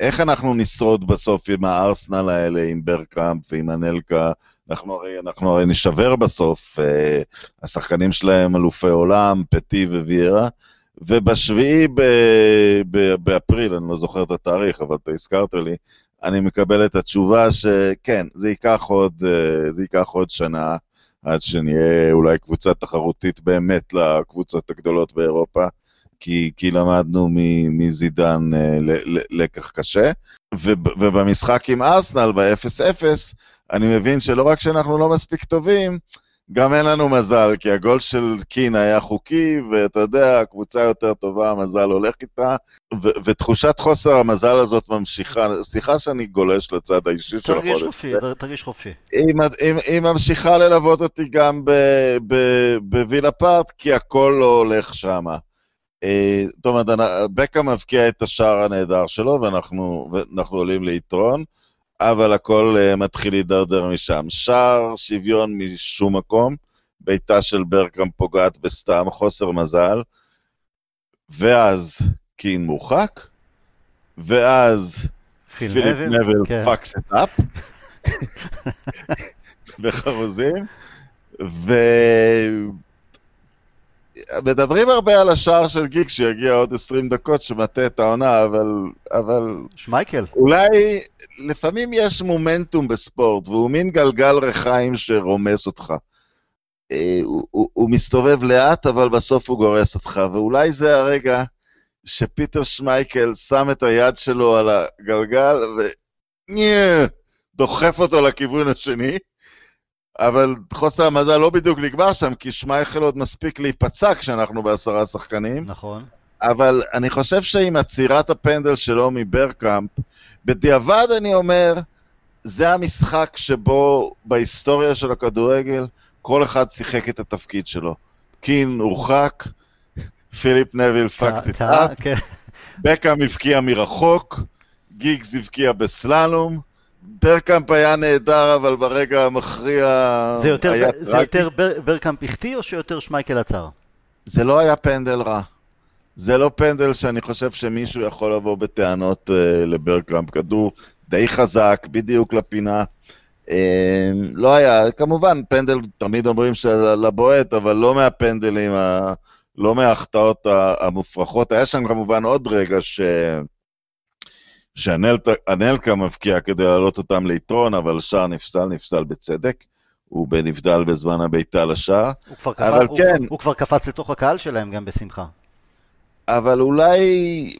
איך אנחנו נשרוד בסוף עם הארסנל האלה, עם ברקאמפ ועם אנלקה? אנחנו הרי, אנחנו הרי נשבר בסוף. אה, השחקנים שלהם אלופי עולם, פטי וויירה. ובשביעי באפריל, אני לא זוכר את התאריך, אבל אתה הזכרת לי, אני מקבל את התשובה שכן, זה ייקח עוד, אה, זה ייקח עוד שנה. עד שנהיה אולי קבוצה תחרותית באמת לקבוצות הגדולות באירופה, כי, כי למדנו מזידן אה, לקח קשה. ובמשחק עם ארסנל ב-0-0, אני מבין שלא רק שאנחנו לא מספיק טובים, גם אין לנו מזל, כי הגול של קין היה חוקי, ואתה יודע, הקבוצה יותר טובה, המזל הולך איתה, ו- ותחושת חוסר המזל הזאת ממשיכה, סליחה שאני גולש לצד האישי של החודש. תרגיש חופשי, תרגיש חופשי. היא, היא, היא ממשיכה ללוות אותי גם בווילה פארט, כי הכל לא הולך שם. אה, זאת אומרת, בקה מבקיע את השער הנהדר שלו, ואנחנו, ואנחנו עולים ליתרון. אבל הכל uh, מתחיל להידרדר משם. שער שוויון משום מקום, ביתה של ברקאם פוגעת בסתם, חוסר מזל, ואז קין מורחק, ואז פיל פיליפ נבל. fucked it up, בחרוזים, ו... מדברים הרבה על השער של גיק שיגיע עוד 20 דקות שמטה את העונה, אבל... אבל... שמייקל. אולי לפעמים יש מומנטום בספורט, והוא מין גלגל ריחיים שרומס אותך. אה, הוא, הוא, הוא מסתובב לאט, אבל בסוף הוא גורס אותך, ואולי זה הרגע שפיטר שמייקל שם את היד שלו על הגלגל ודוחף אותו לכיוון השני. אבל חוסר המזל לא בדיוק נגמר שם, כי שמייכל עוד מספיק להיפצע כשאנחנו בעשרה שחקנים. נכון. אבל אני חושב שעם עצירת הפנדל שלו מברקאמפ, בדיעבד אני אומר, זה המשחק שבו בהיסטוריה של הכדורגל כל אחד שיחק את התפקיד שלו. קין הורחק, פיליפ נביל fucked it up, כן. בקאם הבקיע מרחוק, גיגס הבקיע בסללום, ברקאמפ היה נהדר, אבל ברגע המכריע זה יותר, זה יותר בר, ברקאמפ החטיא או שיותר שמייקל עצר? זה לא היה פנדל רע. זה לא פנדל שאני חושב שמישהו יכול לבוא בטענות uh, לברקאמפ. כדור די חזק, בדיוק לפינה. Uh, לא היה, כמובן, פנדל, תמיד אומרים לבועט, אבל לא מהפנדלים, ה, לא מההחטאות המופרכות. היה שם כמובן עוד רגע ש... שאנלקה מבקיע כדי להעלות אותם ליתרון, אבל שער נפסל, נפסל בצדק. הוא בנבדל בזמן הבעיטה לשער. הוא כבר, קפ... הוא, כן, הוא כבר קפץ לתוך הקהל שלהם גם בשמחה. אבל אולי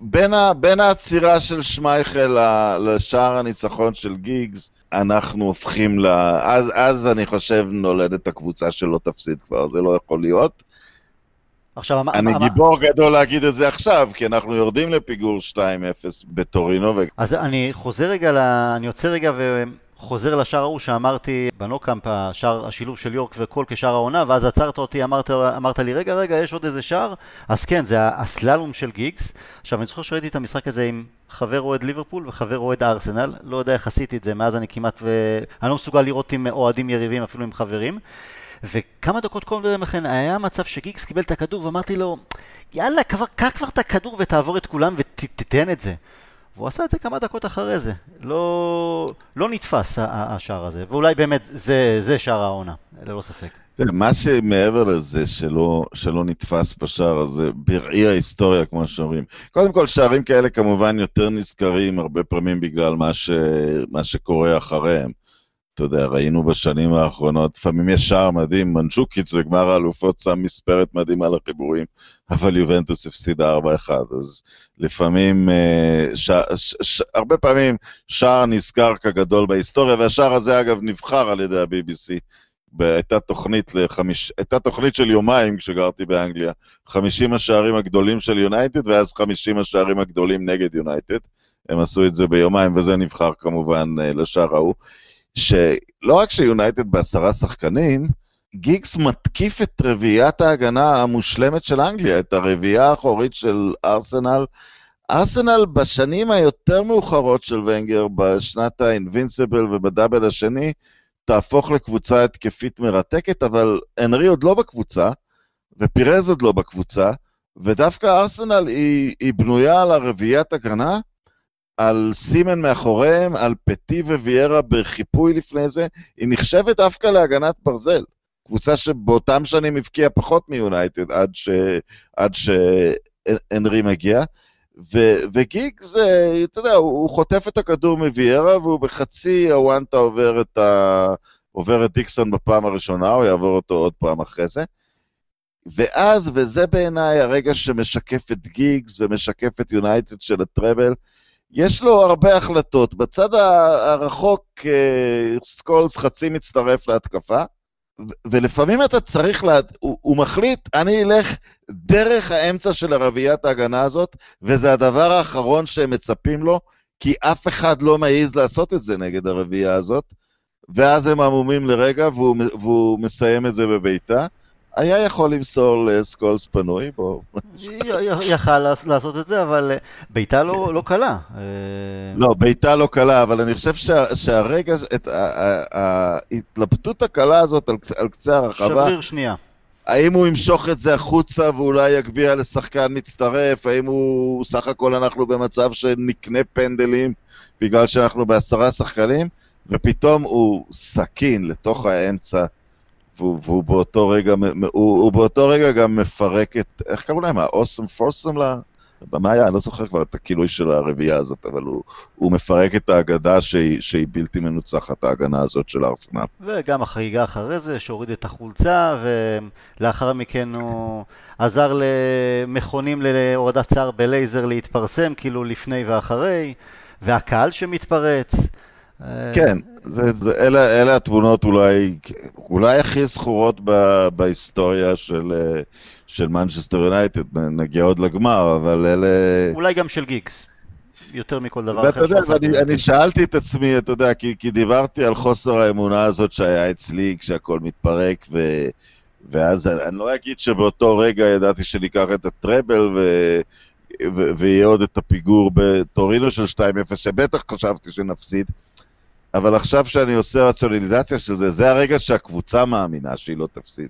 בין, ה, בין העצירה של שמייכל לשער הניצחון של גיגס, אנחנו הופכים ל... אז, אז אני חושב נולדת הקבוצה שלא תפסיד כבר, זה לא יכול להיות. עכשיו, אני מה, גיבור. גדול להגיד את זה עכשיו, כי אנחנו יורדים לפיגור 2-0 בטורינו. ו... אז אני חוזר רגע, ל... אני יוצא רגע חוזר לשער ההוא שאמרתי בנוקאמפ, השער, השילוב של יורק וקול כשער העונה, ואז עצרת אותי, אמרת, אמרת לי, רגע, רגע, יש עוד איזה שער? אז כן, זה הסללום של גיגס. עכשיו, אני זוכר שראיתי את המשחק הזה עם חבר אוהד ליברפול וחבר אוהד ארסנל, לא יודע איך עשיתי את זה, מאז אני כמעט ו... אני לא מסוגל לראות עם אוהדים יריבים, אפילו עם חברים. וכמה דקות קודם לכן היה מצב שגיגס קיבל את הכדור ואמרתי לו, יאללה, קח כבר את הכדור ותעבור את כולם ותיתן את זה. והוא עשה את זה כמה דקות אחרי זה. לא, לא נתפס השער הזה, ואולי באמת זה, זה שער העונה, ללא ספק. מה שמעבר לזה שלא, שלא נתפס בשער הזה, בראי ההיסטוריה, כמו שאומרים. קודם כל, שערים כאלה כמובן יותר נזכרים הרבה פעמים בגלל מה, ש, מה שקורה אחריהם. אתה יודע, ראינו בשנים האחרונות, לפעמים יש שער מדהים, מנג'וקיץ' בגמר האלופות שם מספרת מדהימה לחיבורים, אבל יובנטוס הפסידה 4-1, אז לפעמים, אה, ש, ש, ש, הרבה פעמים שער נזכר כגדול בהיסטוריה, והשער הזה אגב נבחר על ידי ה-BBC. הייתה תוכנית, לחמיש, הייתה תוכנית של יומיים כשגרתי באנגליה, 50 השערים הגדולים של יונייטד, ואז 50 השערים הגדולים נגד יונייטד. הם עשו את זה ביומיים, וזה נבחר כמובן אה, לשער ההוא. שלא רק שיונייטד בעשרה שחקנים, גיגס מתקיף את רביעיית ההגנה המושלמת של אנגליה, את הרביעייה האחורית של ארסנל. ארסנל בשנים היותר מאוחרות של ונגר, בשנת האינבינסיבל ובדאבל השני, תהפוך לקבוצה התקפית מרתקת, אבל אנרי עוד לא בקבוצה, ופירז עוד לא בקבוצה, ודווקא ארסנל היא, היא בנויה על הרביעיית הגנה, על סימן מאחוריהם, על פטי וויירה בחיפוי לפני זה, היא נחשבת דווקא להגנת ברזל. קבוצה שבאותם שנים הבקיעה פחות מיונייטד עד, ש... מגיע. ו... וגיג זה, אתה יודע, הוא, הוא חוטף את הכדור מוויירה והוא בחצי הוואנטה עובר את, ה... עובר את דיקסון בפעם הראשונה, הוא יעבור אותו עוד פעם אחרי זה. ואז, וזה בעיניי הרגע שמשקף את גיגס ומשקף את יונייטד של הטראבל, יש לו הרבה החלטות. בצד הרחוק אה, סקולס חצי מצטרף להתקפה, ולפעמים אתה צריך, לה... הוא, הוא מחליט, אני אלך דרך האמצע של הרביעיית ההגנה הזאת, וזה הדבר האחרון שהם מצפים לו, כי אף אחד לא מעז לעשות את זה נגד הרביעייה הזאת, ואז הם עמומים לרגע, והוא, והוא מסיים את זה בביתה. היה יכול למסור לסקולס פנוי, בוא. יכל לעשות את זה, אבל אה, בעיטה לא, לא קלה. אה, לא, בעיטה לא קלה, אבל אני חושב שהרגע, ההתלבטות הקלה הזאת על קצה הרחבה... שבריר שנייה. האם הוא ימשוך את זה החוצה ואולי יגביה לשחקן מצטרף? האם הוא, סך הכל אנחנו במצב שנקנה פנדלים בגלל שאנחנו בעשרה שחקנים? ופתאום הוא סכין לתוך האמצע. והוא, באותו רגע, הוא, הוא באותו רגע גם מפרק את, איך קראו להם? האוסם פורסם לה? מה היה? אני לא זוכר כבר את הכינוי של הרביעייה הזאת, אבל הוא, הוא מפרק את האגדה שהיא, שהיא בלתי מנוצחת, ההגנה הזאת של ארסנל. וגם החגיגה אחרי זה, שהוריד את החולצה, ולאחר מכן הוא עזר למכונים להורדת שיער בלייזר להתפרסם, כאילו לפני ואחרי, והקהל שמתפרץ. כן, זה, זה, אלה, אלה התמונות אולי, אולי הכי זכורות ב, בהיסטוריה של, של מנצ'סטר יונייטד, נגיע עוד לגמר, אבל אלה... אולי גם של גיגס. יותר מכל דבר אחר. ואתה יודע, אני, אני שאלתי את עצמי, אתה יודע, כי, כי דיברתי על חוסר האמונה הזאת שהיה אצלי כשהכול מתפרק, ו, ואז אני לא אגיד שבאותו רגע ידעתי שניקח את הטראבל, ו, ו, ויהיה עוד את הפיגור בטורינו של 2-0, שבטח חשבתי שנפסיד. אבל עכשיו שאני עושה רציונליזציה של זה, זה הרגע שהקבוצה מאמינה שהיא לא תפסיד.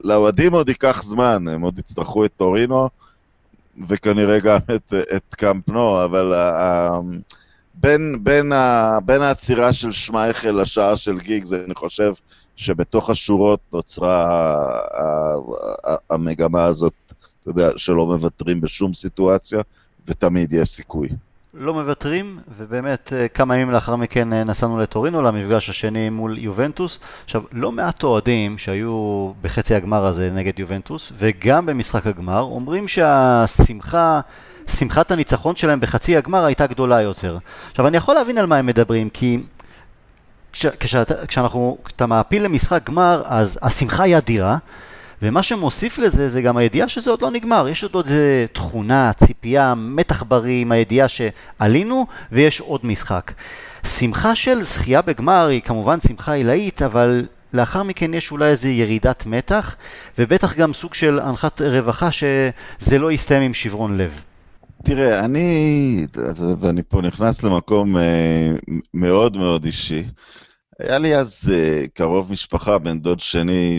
לאוהדים עוד ייקח זמן, הם עוד יצטרכו את טורינו, וכנראה גם את, את קמפנו, אבל ה, בין, בין, ה, בין העצירה של שמייכל לשער של גיגס, אני חושב שבתוך השורות נוצרה המגמה הזאת, אתה יודע, שלא מוותרים בשום סיטואציה, ותמיד יש סיכוי. לא מוותרים, ובאמת אה, כמה ימים לאחר מכן אה, נסענו לטורינו למפגש השני מול יובנטוס. עכשיו, לא מעט אוהדים שהיו בחצי הגמר הזה נגד יובנטוס, וגם במשחק הגמר, אומרים שהשמחה, שמחת הניצחון שלהם בחצי הגמר הייתה גדולה יותר. עכשיו, אני יכול להבין על מה הם מדברים, כי כש, כשאתה, כשאנחנו, כשאתה מעפיל למשחק גמר, אז השמחה היא אדירה. ומה שמוסיף לזה זה גם הידיעה שזה עוד לא נגמר, יש עוד איזה תכונה, ציפייה, מתח בריא עם הידיעה שעלינו ויש עוד משחק. שמחה של זכייה בגמר היא כמובן שמחה עילאית, אבל לאחר מכן יש אולי איזו ירידת מתח, ובטח גם סוג של הנחת רווחה שזה לא יסתיים עם שברון לב. תראה, אני, ואני פה נכנס למקום אה, מאוד מאוד אישי. היה לי אז אה, קרוב משפחה, בן דוד שני,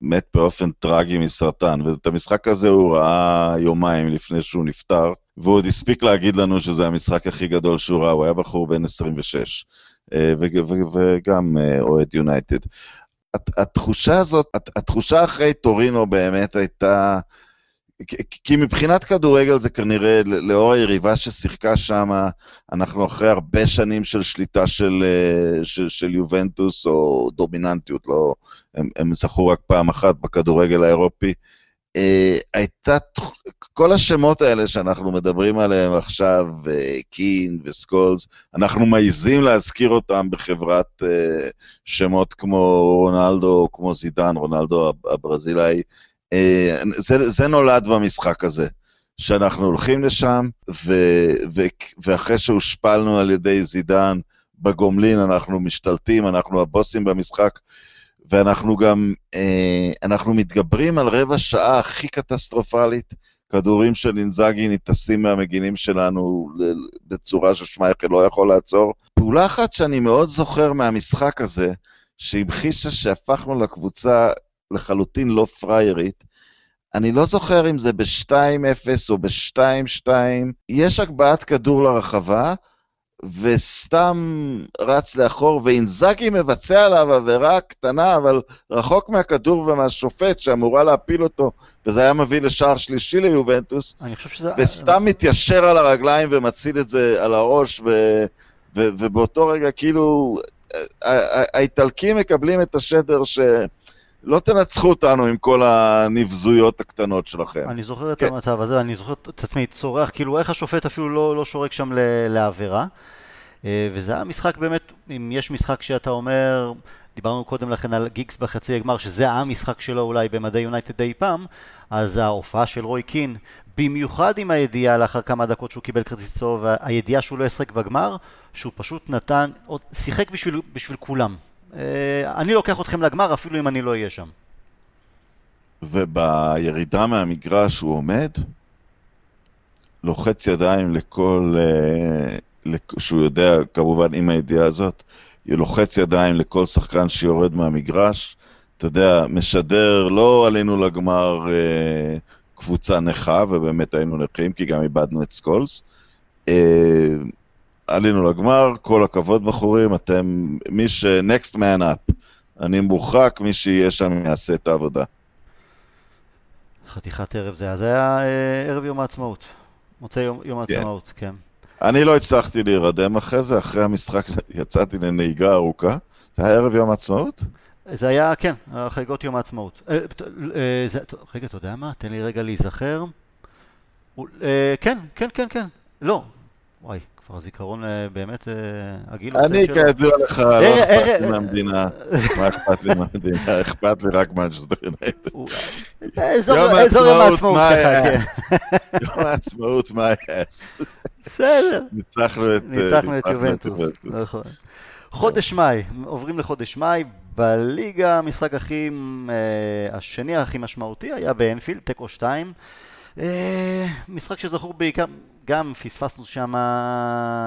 שמת באופן טרגי מסרטן, ואת המשחק הזה הוא ראה יומיים לפני שהוא נפטר, והוא עוד הספיק להגיד לנו שזה המשחק הכי גדול שהוא ראה, הוא היה בחור בן 26, אה, וגם אוהד יונייטד. התחושה הזאת, התחושה אחרי טורינו באמת הייתה... כי מבחינת כדורגל זה כנראה, לאור היריבה ששיחקה שם, אנחנו אחרי הרבה שנים של שליטה של, אה, של, של יובנטוס, או דומיננטיות, לא, הם, הם זכו רק פעם אחת בכדורגל האירופי. אה, הייתה, כל השמות האלה שאנחנו מדברים עליהם עכשיו, אה, קין וסקולס, אנחנו מעיזים להזכיר אותם בחברת שמות כמו רונלדו, כמו זידן, רונלדו הברזילאי, זה, זה נולד במשחק הזה, שאנחנו הולכים לשם, ו, ו, ואחרי שהושפלנו על ידי זידן בגומלין, אנחנו משתלטים, אנחנו הבוסים במשחק, ואנחנו גם, אה, אנחנו מתגברים על רבע שעה הכי קטסטרופלית, כדורים של אינזאגי ניטסים מהמגינים שלנו בצורה ששמייכל לא יכול לעצור. פעולה אחת שאני מאוד זוכר מהמשחק הזה, שהמחישה שהפכנו לקבוצה לחלוטין לא פריירית. אני לא זוכר אם זה ב-2-0 או ב-2-2, יש הגבהת כדור לרחבה, וסתם רץ לאחור, ואינזאגי מבצע עליו עבירה קטנה, אבל רחוק מהכדור ומהשופט שאמורה להפיל אותו, וזה היה מביא לשער שלישי ליובנטוס, שזה... וסתם מתיישר על הרגליים ומציל את זה על הראש, ו... ו... ובאותו רגע כאילו האיטלקים מקבלים את השדר ש... לא תנצחו אותנו עם כל הנבזויות הקטנות שלכם. אני זוכר את כן. המצב הזה, אני זוכר את עצמי צורח, כאילו איך השופט אפילו לא, לא שורק שם לעבירה. אה, וזה היה משחק באמת, אם יש משחק שאתה אומר, דיברנו קודם לכן על גיגס בחצי הגמר, שזה המשחק שלו אולי במדי יונייטד אי פעם, אז ההופעה של רוי קין, במיוחד עם הידיעה לאחר כמה דקות שהוא קיבל כרטיס צהוב, הידיעה שהוא לא ישחק בגמר, שהוא פשוט נתן, שיחק בשביל, בשביל כולם. אה, אני לוקח אתכם לגמר אפילו אם אני לא אהיה שם. ובירידה מהמגרש הוא עומד, לוחץ ידיים לכל, אה, שהוא יודע כמובן עם הידיעה הזאת, לוחץ ידיים לכל שחקן שיורד מהמגרש, אתה יודע, משדר, לא עלינו לגמר אה, קבוצה נכה, ובאמת היינו נכים, כי גם איבדנו את סקולס. עלינו לגמר, כל הכבוד בחורים, אתם, מי ש... next man up. אני מורחק, מי שיהיה שם יעשה את העבודה. חתיכת ערב זה. זה היה אה, ערב יום העצמאות. מוצא יום, יום כן. העצמאות, כן. כן. אני לא הצלחתי להירדם אחרי זה, אחרי המשחק [LAUGHS] יצאתי לנהיגה ארוכה. זה היה ערב יום העצמאות? זה היה, כן, חגיגות יום העצמאות. אה, אה, זה, רגע, אתה יודע מה? תן לי רגע להיזכר. כן, כן, כן, כן. לא. וואי, כבר הזיכרון אה, באמת, אה, הגיל עושה. אני כידוע לך, לא אכפת לי מהמדינה. מה אכפת לי מהמדינה? [LAUGHS] אכפת לי רק מהג'סטר יונייטד. אזור יום העצמאות ככה, כן. יום העצמאות, מה היה? בסדר. ניצחנו את ניצחנו את יובנטוס, נכון. חודש מאי, עוברים לחודש מאי, בליגה המשחק הכי, אה, השני הכי משמעותי היה באנפילד, תיקו 2. משחק שזכור בעיקר, גם פספסנו שם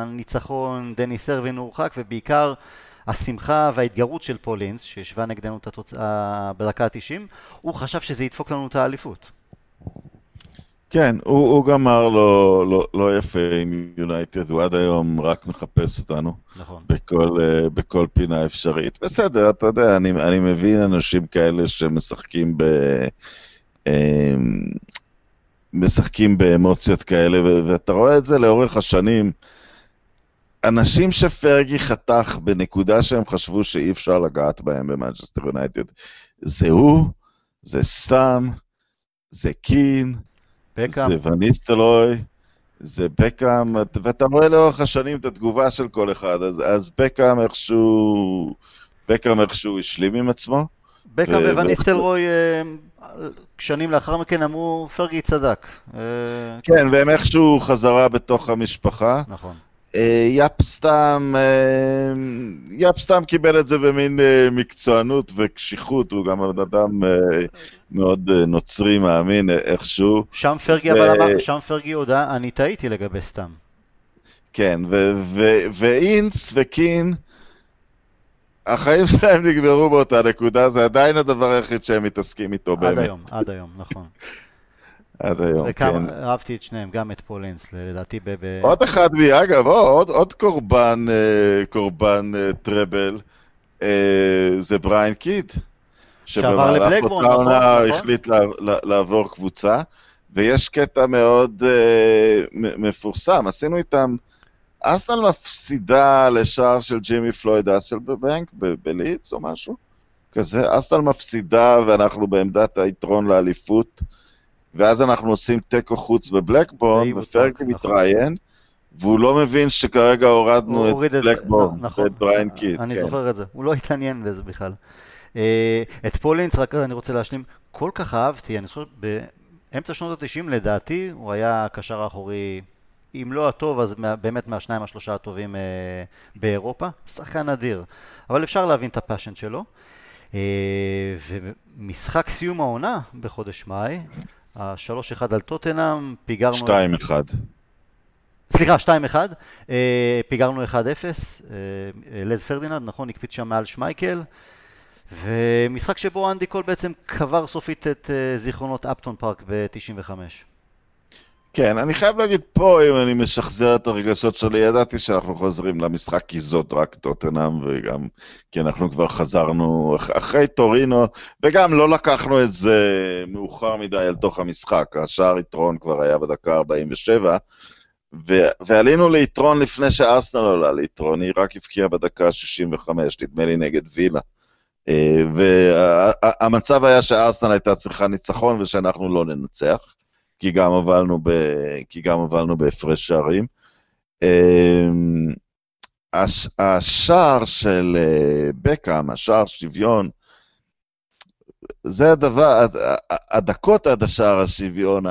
ניצחון, דניס ארווין הורחק, ובעיקר השמחה וההתגרות של פולינס, שהשווה נגדנו את התוצאה בדקה ה-90, הוא חשב שזה ידפוק לנו את האליפות. כן, הוא, הוא גמר לא, לא, לא יפה עם יונייטד, הוא עד היום רק מחפש אותנו. נכון. בכל, uh, בכל פינה אפשרית. בסדר, אתה יודע, אני, אני מבין אנשים כאלה שמשחקים ב... משחקים באמוציות כאלה, ואתה רואה את זה לאורך השנים. אנשים שפרגי חתך בנקודה שהם חשבו שאי אפשר לגעת בהם במנצ'סטר יונייטד, זה הוא, זה סתם, זה קין, בקאם. זה וניסטלוי, זה בקאם, ואתה רואה לאורך השנים את התגובה של כל אחד, אז, אז בקאם איכשהו, בקאם איכשהו השלים עם עצמו. בקאם ווניסטלרוי אה, שנים לאחר מכן אמרו, פרגי צדק. אה, כן, והם איכשהו חזרה בתוך המשפחה. נכון. אה, יאפ סתם, אה, יאפ סתם קיבל את זה במין אה, מקצוענות וקשיחות, הוא גם אדם מאוד נוצרי מאמין איכשהו. שם פרגי אבל אמר, שם פרגי הודה, אני טעיתי לגבי סתם. כן, ואינס וקין, החיים שלהם נגמרו באותה נקודה, זה עדיין הדבר היחיד שהם מתעסקים איתו עד באמת. עד היום, עד היום, נכון. עד היום, וכמה, כן. אהבתי את שניהם, גם את פולינס, לדעתי ב... ב... עוד אחד, אגב, עוד, עוד קורבן, אה, קורבן אה, טראבל, אה, זה בריין קיד. שעבר לבלקבורן, נכון, נכון. החליט לעבור קבוצה, ויש קטע מאוד מפורסם, עשינו איתם... ארסנל מפסידה לשער של ג'ימי פלויד האסלבנק בלידס או משהו כזה, ארסנל מפסידה ואנחנו בעמדת היתרון לאליפות. ואז אנחנו עושים תיקו חוץ בבלקבורן, ופרגי נכון. מתראיין, והוא לא מבין שכרגע הורדנו את בלקבורן, נכון, ואת בריאן קיד. אני כן. זוכר את זה, הוא לא התעניין בזה בכלל. אה, את פול אינס, רק אני רוצה להשלים, כל כך אהבתי, אני זוכר, באמצע שנות ה-90 לדעתי, הוא היה הקשר האחורי, אם לא הטוב, אז באמת מהשניים השלושה הטובים אה, באירופה. שחקן אדיר, אבל אפשר להבין את ה passion שלו. אה, ומשחק סיום העונה בחודש מאי, ה-3-1 על טוטנאם, פיגרנו... 2-1. סליחה, 2-1, אה, פיגרנו 1-0, אה, לס פרדיננד, נכון, הקפיץ שם מעל שמייקל, ומשחק שבו אנדי קול בעצם קבר סופית את אה, זיכרונות אפטון פארק ב-95. כן, אני חייב להגיד פה, אם אני משחזר את הרגשות שלי, ידעתי שאנחנו חוזרים למשחק כי זאת רק טוטנאם, וגם כי אנחנו כבר חזרנו אחרי טורינו, וגם לא לקחנו את זה מאוחר מדי אל תוך המשחק. השער יתרון כבר היה בדקה 47, ו- ועלינו ליתרון לפני שארסנל עולה ליתרון, היא רק הבקיעה בדקה 65, נדמה לי נגד וילה. אה, והמצב היה שארסנל הייתה צריכה ניצחון ושאנחנו לא ננצח. כי גם הובלנו, ב, כי גם הובלנו בהפרש שערים. אמ, הש, השער של אה, בקאם, השער שוויון, זה הדבר, הדקות עד השער השוויון,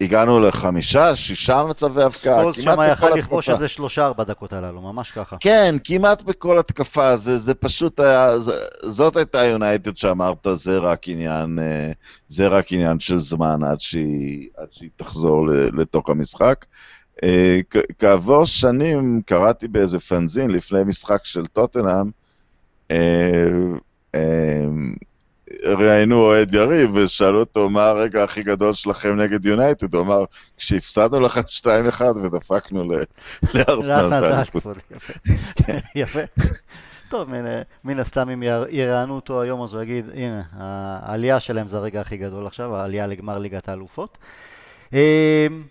הגענו לחמישה, שישה מצבי הבקעה, כמעט בכל התקפה. ספולס שם יכל לכבוש איזה שלושה ארבע דקות הללו, ממש ככה. כן, כמעט בכל התקפה, זה, זה פשוט היה, זאת הייתה יונייטד שאמרת, זה רק עניין, אה, זה רק עניין של זמן עד שהיא, עד שהיא תחזור לתוך המשחק. אה, כעבור שנים קראתי באיזה פנזין לפני משחק של טוטנאם, אה, ראיינו אוהד יריב ושאלו אותו מה הרגע הכי גדול שלכם נגד יונייטד, הוא אמר, כשהפסדנו לכם 2-1 ודפקנו לארסנל. [LAUGHS] יפה. טוב, מן הסתם אם יראיינו אותו היום אז הוא יגיד, הנה, העלייה שלהם זה הרגע הכי גדול עכשיו, העלייה לגמר ליגת האלופות. אמ,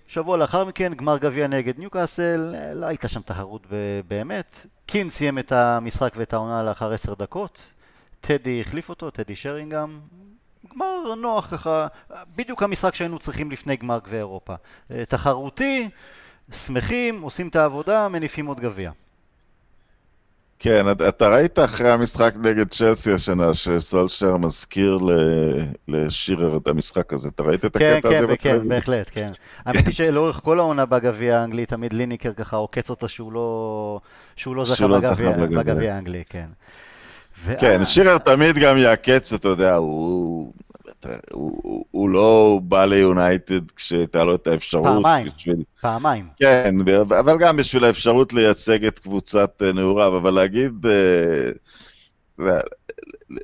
שבוע לאחר מכן, גמר גביע נגד ניוקאסל, לא הייתה שם תחרות באמת. קין סיים את המשחק ואת העונה לאחר עשר דקות, טדי החליף אותו, טדי שרינגהם. גמר נוח ככה, בדיוק המשחק שהיינו צריכים לפני גמר גביע אירופה. אה, תחרותי, שמחים, עושים את העבודה, מניפים עוד גביע. כן, אתה ראית אחרי המשחק נגד צ'לסי השנה, שסולשר מזכיר לשירר את המשחק הזה, אתה ראית את כן, הקטע כן, הזה? כן, כן, בהחלט, כן. האמת היא שלאורך כל העונה בגביע האנגלי, תמיד ליניקר ככה עוקץ אותה שהוא לא, שהוא לא זכה לא בגביע האנגלי, כן. כן, שירר תמיד גם יעקץ, אתה יודע, הוא... הוא, הוא לא בא ליונייטד כשהייתה לו את האפשרות. פעמיים, בשביל... פעמיים. כן, אבל גם בשביל האפשרות לייצג את קבוצת אה, נעוריו, אבל להגיד, אה,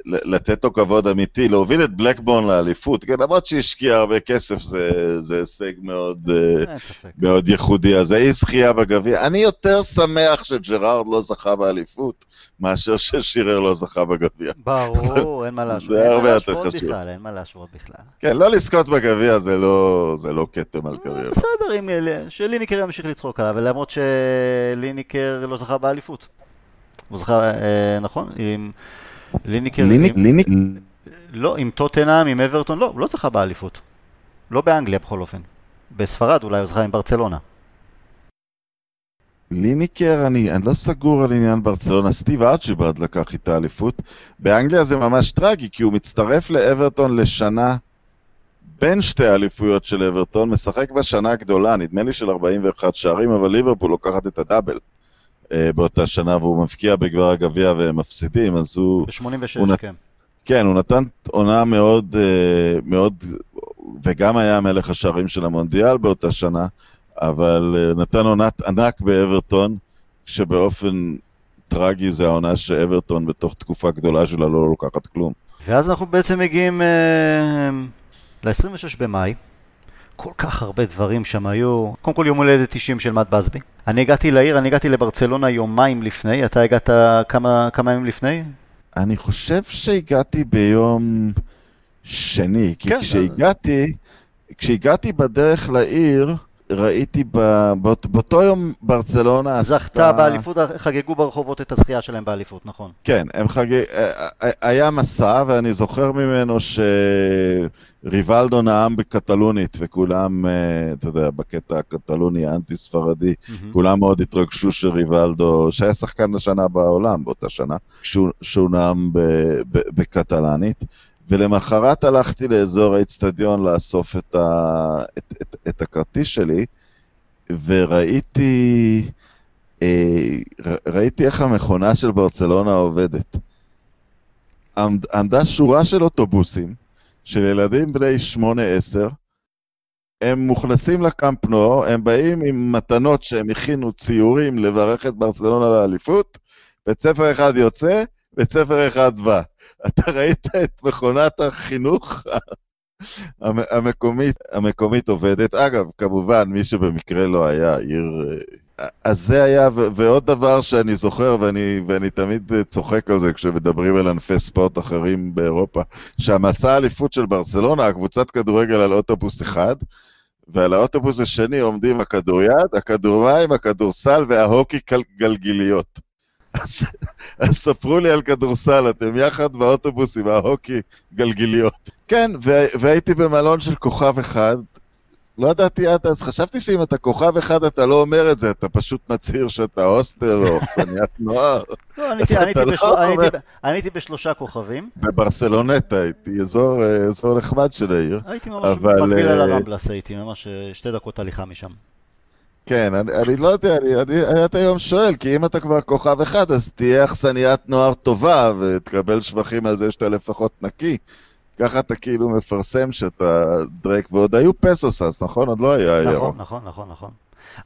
לתת לו כבוד אמיתי, להוביל את בלקבורן לאליפות, כן, למרות שהשקיע הרבה כסף, זה, זה הישג מאוד, אה, מאוד ייחודי. אז האי זכייה בגביע. אני יותר שמח שג'רארד לא זכה באליפות, מאשר ששירר לא זכה בגביע. ברור, אין מה להשוות. זה הרבה יותר חשוב. בכלל, אין מה להשוות בכלל. כן, לא לזכות בגביע זה לא, זה לא כתם על קריירה. בסדר, אם שליניקר ימשיך לצחוק עליו, למרות שליניקר לא זכה באליפות. הוא זכה, אה, נכון? עם... ליניקר... ליניק? לא, עם טוטנאם, עם אברטון, לא, הוא לא זכה באליפות. לא באנגליה בכל אופן. בספרד אולי הוא זכה עם ברצלונה. ליניקר, אני, אני לא סגור על עניין ברצלונה, סטיב ארצ'יברד לקח איתה אליפות. באנגליה זה ממש טרגי, כי הוא מצטרף לאברטון לשנה בין שתי האליפויות של אברטון, משחק בשנה הגדולה, נדמה לי של 41 שערים, אבל ליברפול לוקחת את הדאבל באותה שנה, והוא מבקיע בגבר הגביע והם מפסידים, אז הוא... ב-86, הוא כן. כן, הוא נתן עונה מאוד, אה, מאוד, וגם היה מלך השערים של המונדיאל באותה שנה, אבל אה, נתן עונת ענק באברטון, שבאופן טרגי זה העונה שאברטון בתוך תקופה גדולה שלה לא לוקחת כלום. ואז אנחנו בעצם מגיעים אה, ל-26 במאי. כל כך הרבה דברים שם היו. קודם כל יום הולדת 90 של מאט בסבי. אני הגעתי לעיר, אני הגעתי לברצלונה יומיים לפני, אתה הגעת כמה, כמה ימים לפני? אני חושב שהגעתי ביום שני, כי כן, כשהגעתי, כשהגעתי בדרך לעיר, ראיתי ב, באות, באותו יום ברצלונה זכתה באליפות, חגגו ברחובות את הזכייה שלהם באליפות, נכון. כן, הם חגג... היה מסע, ואני זוכר ממנו שריבלדו נאם בקטלונית, וכולם, אה, אתה יודע, בקטע הקטלוני האנטי-ספרדי, מהמם. כולם מאוד התרגשו שריבלדו, שהיה שחקן השנה בעולם באותה שנה, שהוא, שהוא נאם ב, ב, בקטלנית, ולמחרת הלכתי לאזור האצטדיון לאסוף את, ה, את, את, את הכרטיס שלי, וראיתי אה, ר- ראיתי איך המכונה של ברצלונה עובדת. עמד, עמדה שורה של אוטובוסים של ילדים בני 8-10, הם מוכנסים לקאמפ נו, הם באים עם מתנות שהם הכינו ציורים לברך את ברצלונה לאליפות, בית ספר אחד יוצא, בית ספר אחד בא. אתה ראית את מכונת החינוך המ- המקומית, המקומית עובדת. אגב, כמובן, מי שבמקרה לא היה, עיר... אה, אז זה היה, ועוד דבר שאני זוכר, ואני, ואני תמיד צוחק על זה כשמדברים על ענפי ספורט אחרים באירופה, שהמסע האליפות של ברצלונה, הקבוצת כדורגל על אוטובוס אחד, ועל האוטובוס השני עומדים הכדוריד, הכדורמים, הכדורסל וההוקי גלגיליות. אז, ספרו לי על כדורסל, אתם יחד באוטובוס עם ההוקי גלגיליות. כן, והייתי במלון של כוכב אחד, לא ידעתי עד אז, חשבתי שאם אתה כוכב אחד אתה לא אומר את זה, אתה פשוט מצהיר שאתה הוסטל או אכסניית [LAUGHS] נוער. לא, אתה לא בשלושה כוכבים, בברסלונטה הייתי, אזור, אה, אזור נחמד של העיר. הייתי ממש מקביל על אה, הרמבלס, הייתי ממש אה, שתי דקות הליכה משם. כן, אני, אני לא יודע, אני, אני, אני עד היום שואל, כי אם אתה כבר כוכב אחד, אז תהיה אכסניית נוער טובה, ותקבל שבחים על זה שאתה לפחות נקי. ככה אתה כאילו מפרסם שאתה דרייק, ועוד היו פסוס אז, נכון? עוד לא היה נכון, היום. נכון, נכון, נכון.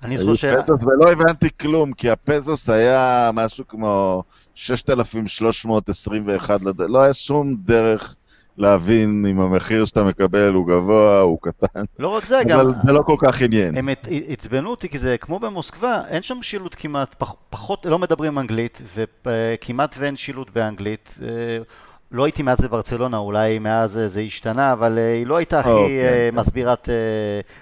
אני היו זוכר ש... פסוס, ולא הבנתי כלום, כי הפזוס היה משהו כמו 6,321, לד- לא היה שום דרך להבין אם המחיר שאתה מקבל הוא גבוה, הוא קטן, לא רק זה, גם... אבל זה לא כל כך עניין. הם עצבנו אותי, כי זה כמו במוסקבה, אין שם שילוט כמעט, פח, פחות, לא מדברים אנגלית, וכמעט ואין שילוט באנגלית. אה, לא הייתי מאז בברצלונה, אולי מאז אה, זה השתנה, אבל אה, היא לא הייתה הכי אוקיי. אה, מסבירת אה,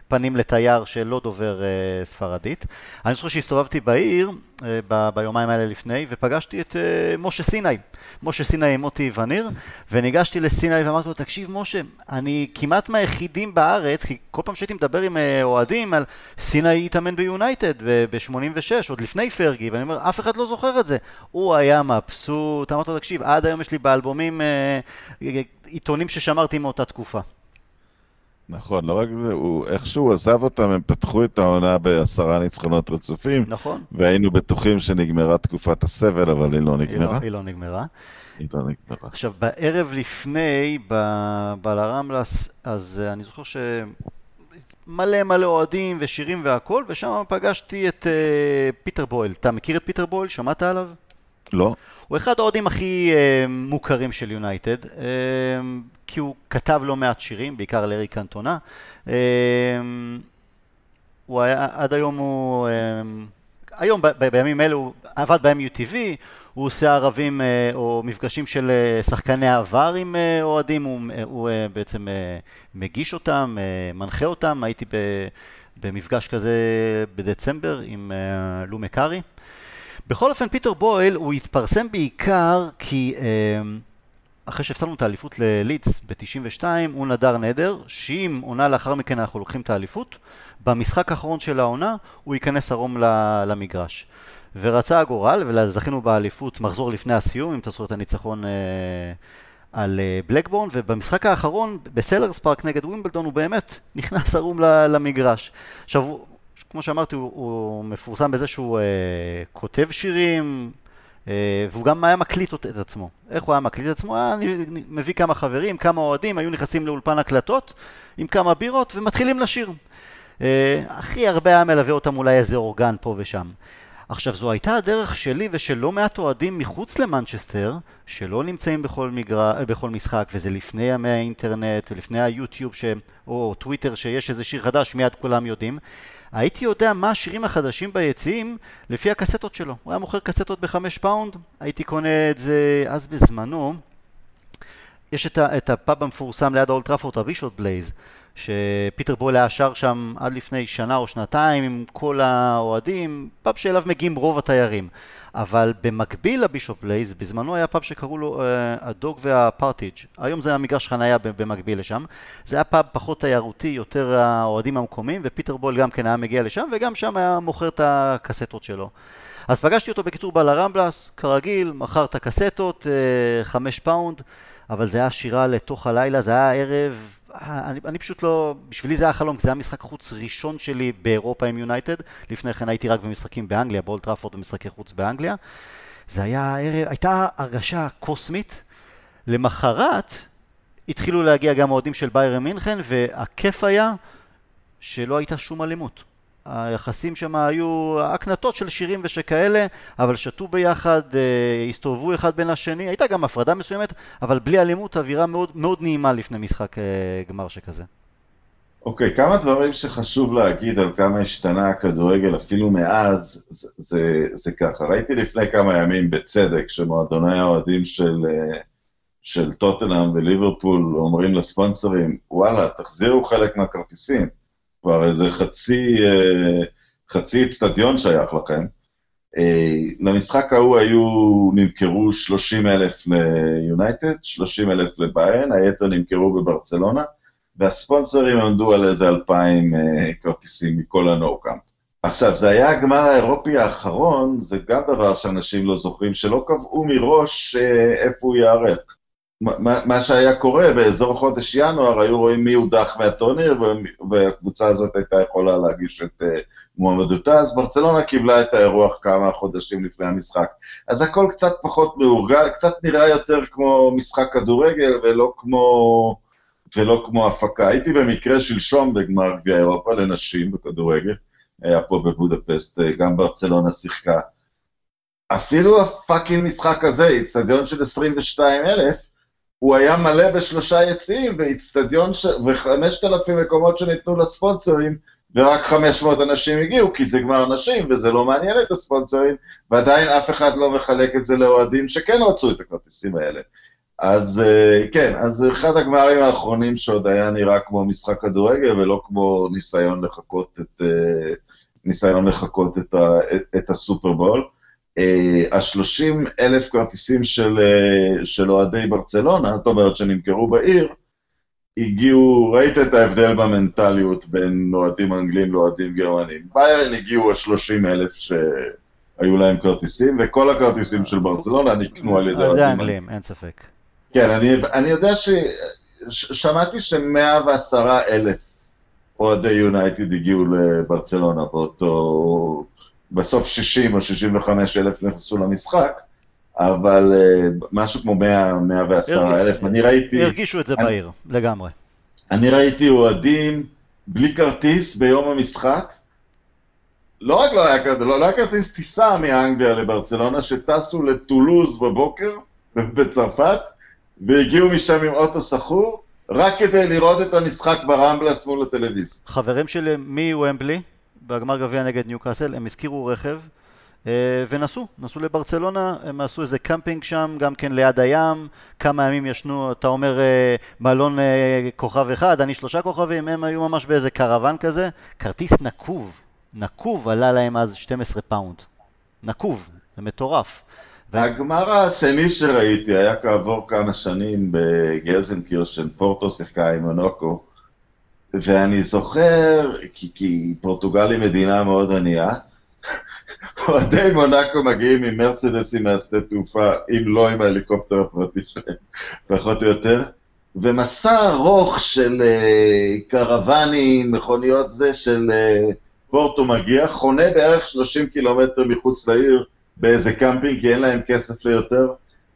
פנים לתייר שלא דובר ספרדית. אני זוכר שהסתובבתי בעיר, ב- ביומיים האלה לפני, ופגשתי את אה, משה סיני. משה סיני עם מוטי וניר, וניגשתי לסיני ואמרתי לו, תקשיב משה, אני כמעט מהיחידים בארץ, כי כל פעם שהייתי מדבר עם אה, אוהדים על סיני התאמן ביונייטד ב-86, עוד לפני פרגי, ואני אומר, אף אחד לא זוכר את זה. הוא היה מבסוט, אמרתי לו, תקשיב, עד היום יש לי באלבומים אה, עיתונים ששמרתי מאותה תקופה. נכון, לא רק זה, הוא, איך שהוא עזב אותם, הם פתחו את העונה בעשרה ניצחונות רצופים, נכון? והיינו בטוחים שנגמרה תקופת הסבל, אבל היא לא היא לא, נגמרה. היא לא נגמרה. היא לא נגמרה. עכשיו, בערב לפני, ב- בלרמבלס, אז אה, אני זוכר ש... מלא מלא אוהדים ושירים והכל, ושם פגשתי את אה, פיטר בויל. אתה מכיר את פיטר בויל? שמעת עליו? לא? הוא אחד האוהדים הכי אה, מוכרים של יונייטד, אה, כי הוא כתב לא מעט שירים, בעיקר לאריק קנטונה. אה, הוא היה, עד היום הוא, אה, היום בימים אלה הוא עבד ב-MUTV, הוא עושה ערבים אה, או מפגשים של אה, שחקני עבר עם אה, אוהדים, הוא, הוא בעצם מגיש אותם, מנחה אותם, הייתי במפגש כזה בדצמבר עם אה, לו מקארי. בכל אופן, פיטר בויל הוא התפרסם בעיקר כי אה, אחרי שהפסדנו את האליפות ללידס ב-92, הוא נדר נדר, שאם עונה לאחר מכן אנחנו לוקחים את האליפות, במשחק האחרון של העונה הוא ייכנס ערום למגרש. ורצה הגורל, וזכינו באליפות מחזור לפני הסיום, אם אתה זוכר את הניצחון אה, על בלקבורן, ובמשחק האחרון, בסלהרסט פארק נגד ווימבלדון, הוא באמת נכנס ערום למגרש. עכשיו, כמו שאמרתי, הוא, הוא מפורסם בזה שהוא אה, כותב שירים, אה, והוא גם היה מקליט את עצמו. איך הוא היה מקליט את עצמו? היה מביא כמה חברים, כמה אוהדים, היו נכנסים לאולפן הקלטות עם כמה בירות ומתחילים לשיר. אה, הכי הרבה היה מלווה אותם אולי איזה אורגן פה ושם. עכשיו, זו הייתה הדרך שלי ושל לא מעט אוהדים מחוץ למנצ'סטר, שלא נמצאים בכל, מגר... בכל משחק, וזה לפני ימי האינטרנט ולפני היוטיוב ש... או טוויטר שיש איזה שיר חדש, מיד כולם יודעים. הייתי יודע מה השירים החדשים ביציעים לפי הקסטות שלו. הוא היה מוכר קסטות בחמש פאונד, הייתי קונה את זה אז בזמנו. יש את, ה, את הפאב המפורסם ליד האולד טראפורד, הבישופ בלייז, שפיטר בויל היה שר שם עד לפני שנה או שנתיים עם כל האוהדים, פאב שאליו מגיעים רוב התיירים. אבל במקביל לבישופ בלייז, בזמנו היה פאב שקראו לו אה, הדוג והפרטרידג'. היום זה המגרש חנייה במקביל לשם. זה היה פאב פחות תיירותי, יותר האוהדים המקומיים, ופיטר בויל גם כן היה מגיע לשם, וגם שם היה מוכר את הקסטות שלו. אז פגשתי אותו בקיצור בלרמבלס, כרגיל, מכר את הקסטות, אה, חמש פאונד. אבל זה היה שירה לתוך הלילה, זה היה ערב, אני, אני פשוט לא, בשבילי זה היה חלום, כי זה היה משחק חוץ ראשון שלי באירופה עם יונייטד, לפני כן הייתי רק במשחקים באנגליה, באולד טראפורד ומשחקי חוץ באנגליה. זה היה ערב, הייתה הרגשה קוסמית. למחרת התחילו להגיע גם אוהדים של ביירן מינכן, והכיף היה שלא הייתה שום אלימות. היחסים שם היו הקנטות של שירים ושכאלה, אבל שתו ביחד, אה, הסתובבו אחד בין השני, הייתה גם הפרדה מסוימת, אבל בלי אלימות, אווירה מאוד, מאוד נעימה לפני משחק אה, גמר שכזה. אוקיי, okay, כמה דברים שחשוב להגיד על כמה השתנה הכדורגל אפילו מאז, זה, זה, זה ככה, ראיתי לפני כמה ימים בצדק שמועדוני האוהדים של, אה, של טוטנאם וליברפול אומרים לספונסרים, וואלה, תחזירו חלק מהכרטיסים. כבר איזה חצי, אה, חצי אצטדיון שייך לכם. אה, למשחק ההוא היו, נמכרו 30 אלף ליונייטד, 30 אלף לביירן, היתר נמכרו בברצלונה, והספונסרים עמדו על איזה 2,000 אה, כרטיסים מכל הנואו-קאמפ. עכשיו, זה היה הגמר האירופי האחרון, זה גם דבר שאנשים לא זוכרים, שלא קבעו מראש איפה הוא ייערך. מה שהיה קורה באזור חודש ינואר, היו רואים מי הודח מהטורניר, והקבוצה הזאת הייתה יכולה להגיש את אה, מועמדותה, אז ברצלונה קיבלה את האירוח כמה חודשים לפני המשחק. אז הכל קצת פחות מאורגן, קצת נראה יותר כמו משחק כדורגל ולא כמו, ולא כמו הפקה. הייתי במקרה שלשום בגמר גביע אירופה לנשים בכדורגל, היה פה בבודפסט, אה, גם ברצלונה שיחקה. אפילו הפאקינג משחק הזה, איצטדיון של 22 אלף, הוא היה מלא בשלושה יציאים, ואיצטדיון, ש... וחמשת אלפים מקומות שניתנו לספונסרים, ורק 500 אנשים הגיעו, כי זה גמר נשים, וזה לא מעניין את הספונסרים, ועדיין אף אחד לא מחלק את זה לאוהדים שכן רצו את הכרטיסים האלה. אז אה, כן, אז אחד הגמרים האחרונים שעוד היה נראה כמו משחק כדורגל, ולא כמו ניסיון לחקות את, אה, ניסיון לחקות את, ה, את, את הסופרבול. ה-30 אלף כרטיסים של, אה, של אוהדי ברצלונה, זאת אומרת שנמכרו בעיר, הגיעו, ראית את ההבדל במנטליות בין אוהדים אנגלים לאוהדים גרמנים. ביירן הגיעו ה-30 אלף שהיו להם כרטיסים, וכל הכרטיסים של ברצלונה נקנו על ידי אוהדים. זה אנגלים, אין ספק. כן, אני, אני יודע ש... שמעתי ש-110 אלף אוהדי יונייטד הגיעו לברצלונה באותו, בסוף 60 או 65 אלף נכנסו למשחק, אבל uh, משהו כמו 100, 110 אלף, אני ראיתי... הרגישו את זה אני, בעיר, לגמרי. אני ראיתי אוהדים בלי כרטיס ביום המשחק. לא רק לא היה, לא, לא היה כרטיס טיסה מאנגליה לברצלונה, שטסו לטולוז בבוקר, [LAUGHS] בצרפת, והגיעו משם עם אוטו שכור, רק כדי לראות את המשחק ברמבלס מול הטלוויזיה. חברים שלי מוומבלי, בגמר גביע נגד ניוקאסל, הם השכירו רכב אה, ונסעו, נסעו לברצלונה, הם עשו איזה קמפינג שם, גם כן ליד הים, כמה ימים ישנו, אתה אומר אה, מלון אה, כוכב אחד, אני שלושה כוכבים, הם היו ממש באיזה קרוון כזה, כרטיס נקוב, נקוב עלה להם אז 12 פאונד, נקוב, זה מטורף. הגמר השני שראיתי היה כעבור כמה שנים בגזנקירשן, פורטו שיחקה עם מונוקו, ואני זוכר, כי, כי פורטוגל היא מדינה מאוד ענייה, [LAUGHS] אוהדי מונאקו מגיעים עם מרצדסים מהשדה תעופה, אם לא עם ההליקופטר הפרטי שלהם, פחות או יותר. ומסע ארוך של uh, קרוונים, מכוניות זה, של uh, פורטו מגיע, חונה בערך 30 קילומטר מחוץ לעיר באיזה קמפינג, כי אין להם כסף ליותר.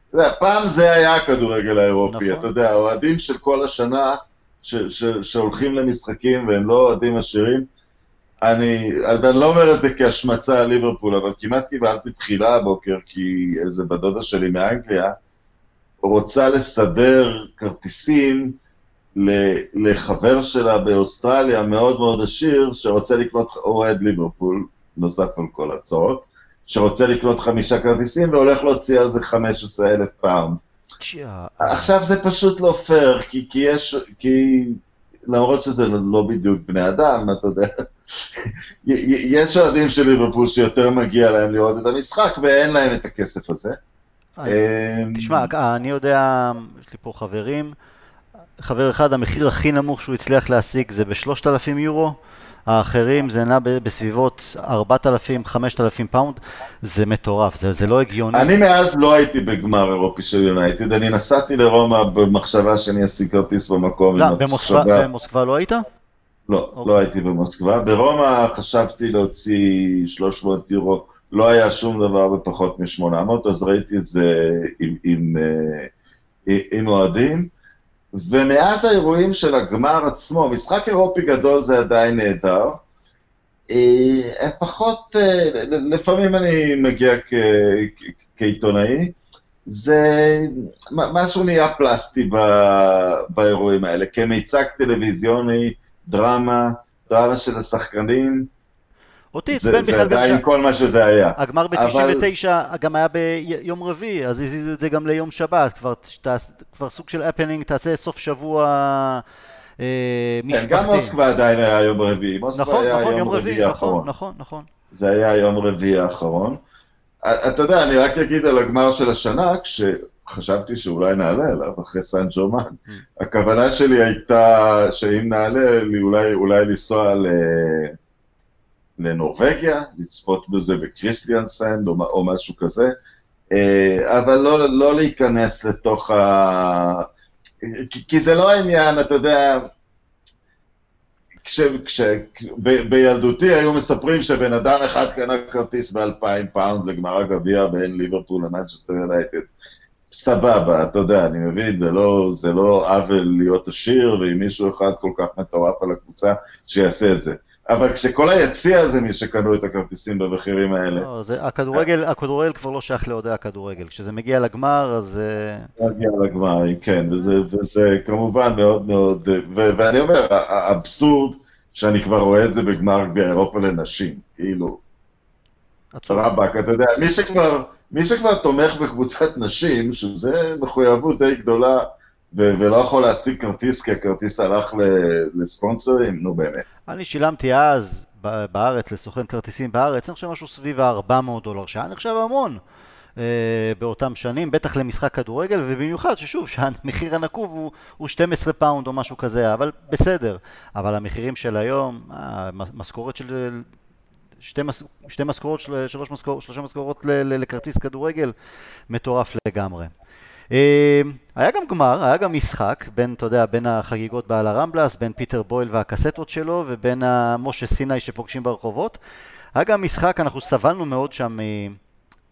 אתה יודע, פעם זה היה הכדורגל האירופי, נכון. אתה יודע, אוהדים של כל השנה ש- ש- שהולכים למשחקים והם לא אוהדים עשירים. אני, אני לא אומר את זה כהשמצה על ליברפול, אבל כמעט קיבלתי תחילה הבוקר, כי איזה בדודה שלי מאנגליה רוצה לסדר כרטיסים לחבר שלה באוסטרליה מאוד מאוד עשיר, שרוצה לקנות אוהד ליברפול, נוסף על כל הצעות, שרוצה לקנות חמישה כרטיסים והולך להוציא על זה 15 אלף פעם. עכשיו זה פשוט לא פייר, כי, כי יש, כי למרות שזה לא בדיוק בני אדם, אתה יודע, יש אוהדים של ליברפול שיותר מגיע להם לראות את המשחק ואין להם את הכסף הזה. אמ, תשמע, אני יודע, יש לי פה חברים, חבר אחד, המחיר הכי נמוך שהוא הצליח להשיג זה בשלושת אלפים יורו, האחרים זה נע בסביבות 4,000-5,000 פאונד, זה מטורף, זה, זה לא הגיוני. אני מאז לא הייתי בגמר אירופי של יונייטד, אני נסעתי לרומא במחשבה שאני אשיג כרטיס במקום. לא, במוסקבה, במוסקבה לא היית? לא, אוקיי. לא אוקיי. הייתי במוסקבה. ברומא חשבתי להוציא 300 יורו, לא היה שום דבר בפחות מ-800, אז ראיתי את זה עם, עם, עם, עם אוהדים. ומאז האירועים של הגמר עצמו, משחק אירופי גדול זה עדיין נהדר. אה, הם פחות, אה, לפעמים אני מגיע כעיתונאי, זה משהו נהיה פלסטי באירועים האלה, כמיצג טלוויזיוני, דרמה, דרמה של השחקנים. אותי עצבן בכלל גם... זה עדיין כל מה שזה היה. הגמר ב-99 אבל... גם היה ביום רביעי, אז הזיזו את זה גם ליום שבת, כבר, כבר סוג של הפנינג, תעשה סוף שבוע אה, משפחתי. כן, גם מוסקבה עדיין היה יום רביעי. נכון, היה נכון, יום רביעי נכון, נכון, נכון. זה היה יום רביעי האחרון. אתה יודע, אני רק אגיד על הגמר של השנה, כשחשבתי שאולי נעלה אליו אחרי סן ג'ורמן. Mm. הכוונה שלי הייתה שאם נעלה, אולי, אולי לנסוע ל... לנורבגיה, לצפות בזה בקריסטיאנסנד או, או משהו כזה, אה, אבל לא, לא להיכנס לתוך ה... כי, זה לא העניין, אתה יודע, כש, כש, ב, בילדותי היו מספרים שבן אדם אחד קנה כרטיס ב-2,000 פאונד לגמר הגביע בין ליברפול למנצ'סטר יונייטד. סבבה, אתה יודע, אני מבין, זה לא, זה לא עוול להיות עשיר, ואם מישהו אחד כל כך מטורף על הקבוצה, שיעשה את זה. אבל כשכל היציע הזה מי שקנו את הכרטיסים במחירים האלה. לא, זה, הכדורגל, הכדורגל כבר לא שייך לאוהדי הכדורגל. כשזה מגיע לגמר, אז... אה, מגיע לגמר, כן, וזה, וזה כמובן מאוד מאוד... ו, ואני אומר, האבסורד שאני כבר רואה את זה בגמר גביע אירופה לנשים, כאילו... רבאק, אתה יודע, מי שכבר, מי שכבר תומך בקבוצת נשים, שזה מחויבות די גדולה, ו- ולא יכול להשיג כרטיס כי הכרטיס הלך לספונסרים, נו באמת. אני שילמתי אז בארץ, לסוכן כרטיסים בארץ, אני חושב משהו סביב ה-400 דולר, שהיה נחשב המון. אה, באותם שנים, בטח למשחק כדורגל, ובמיוחד ששוב, שהמחיר הנקוב הוא, הוא 12 פאונד או משהו כזה, אבל בסדר. אבל המחירים של היום, המשכורת של... שתי, מס, שתי משכורות, שלוש משכורות, שלושה משכורות לכרטיס כדורגל, מטורף לגמרי. אמ, היה גם גמר, היה גם משחק בין, אתה יודע, בין החגיגות בעל הרמבלס, בין פיטר בויל והקסטות שלו ובין משה סיני שפוגשים ברחובות. היה גם משחק, אנחנו סבלנו מאוד שם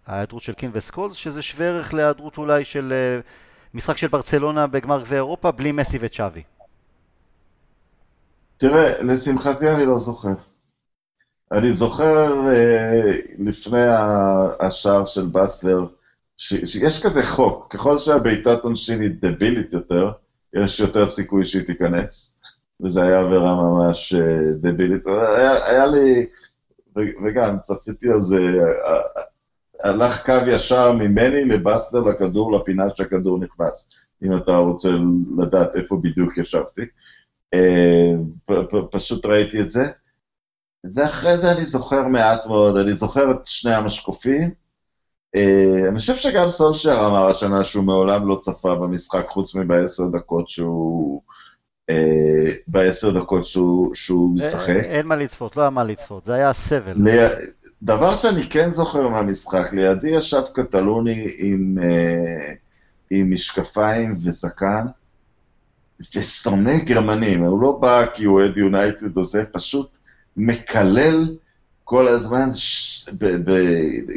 מההיעדרות של קין וסקולס, שזה שווה ערך להיעדרות אולי של אה, משחק של ברצלונה בגמר גביע אירופה בלי מסי וצ'אבי. תראה, לשמחתי אני לא זוכר. אני זוכר אה, לפני השער של בסלר, שיש כזה חוק, ככל שהבעיטת עונשין היא דבילית יותר, יש יותר סיכוי שהיא תיכנס, וזה היה עבירה ממש אה, דבילית. היה, היה לי, וגם צפיתי על זה, הלך קו ישר ממני לבסטר לכדור, לפינה שהכדור נכנס, אם אתה רוצה לדעת איפה בדיוק ישבתי. אה, פשוט ראיתי את זה. ואחרי זה אני זוכר מעט מאוד, אני זוכר את שני המשקופים, אני חושב שגם סולשר אמר השנה שהוא מעולם לא צפה במשחק חוץ מבעשר דקות שהוא... Uh, בעשר דקות שהוא, שהוא משחק. אין מה לצפות, לא היה מה לצפות, זה היה סבל. דבר שאני כן זוכר מהמשחק, לידי ישב קטלוני עם, אה, עם משקפיים וזקן, ושונא גרמנים, הוא לא בא כי הוא אוהד יונייטד או זה, פשוט מקלל כל הזמן, ש... ב... ב...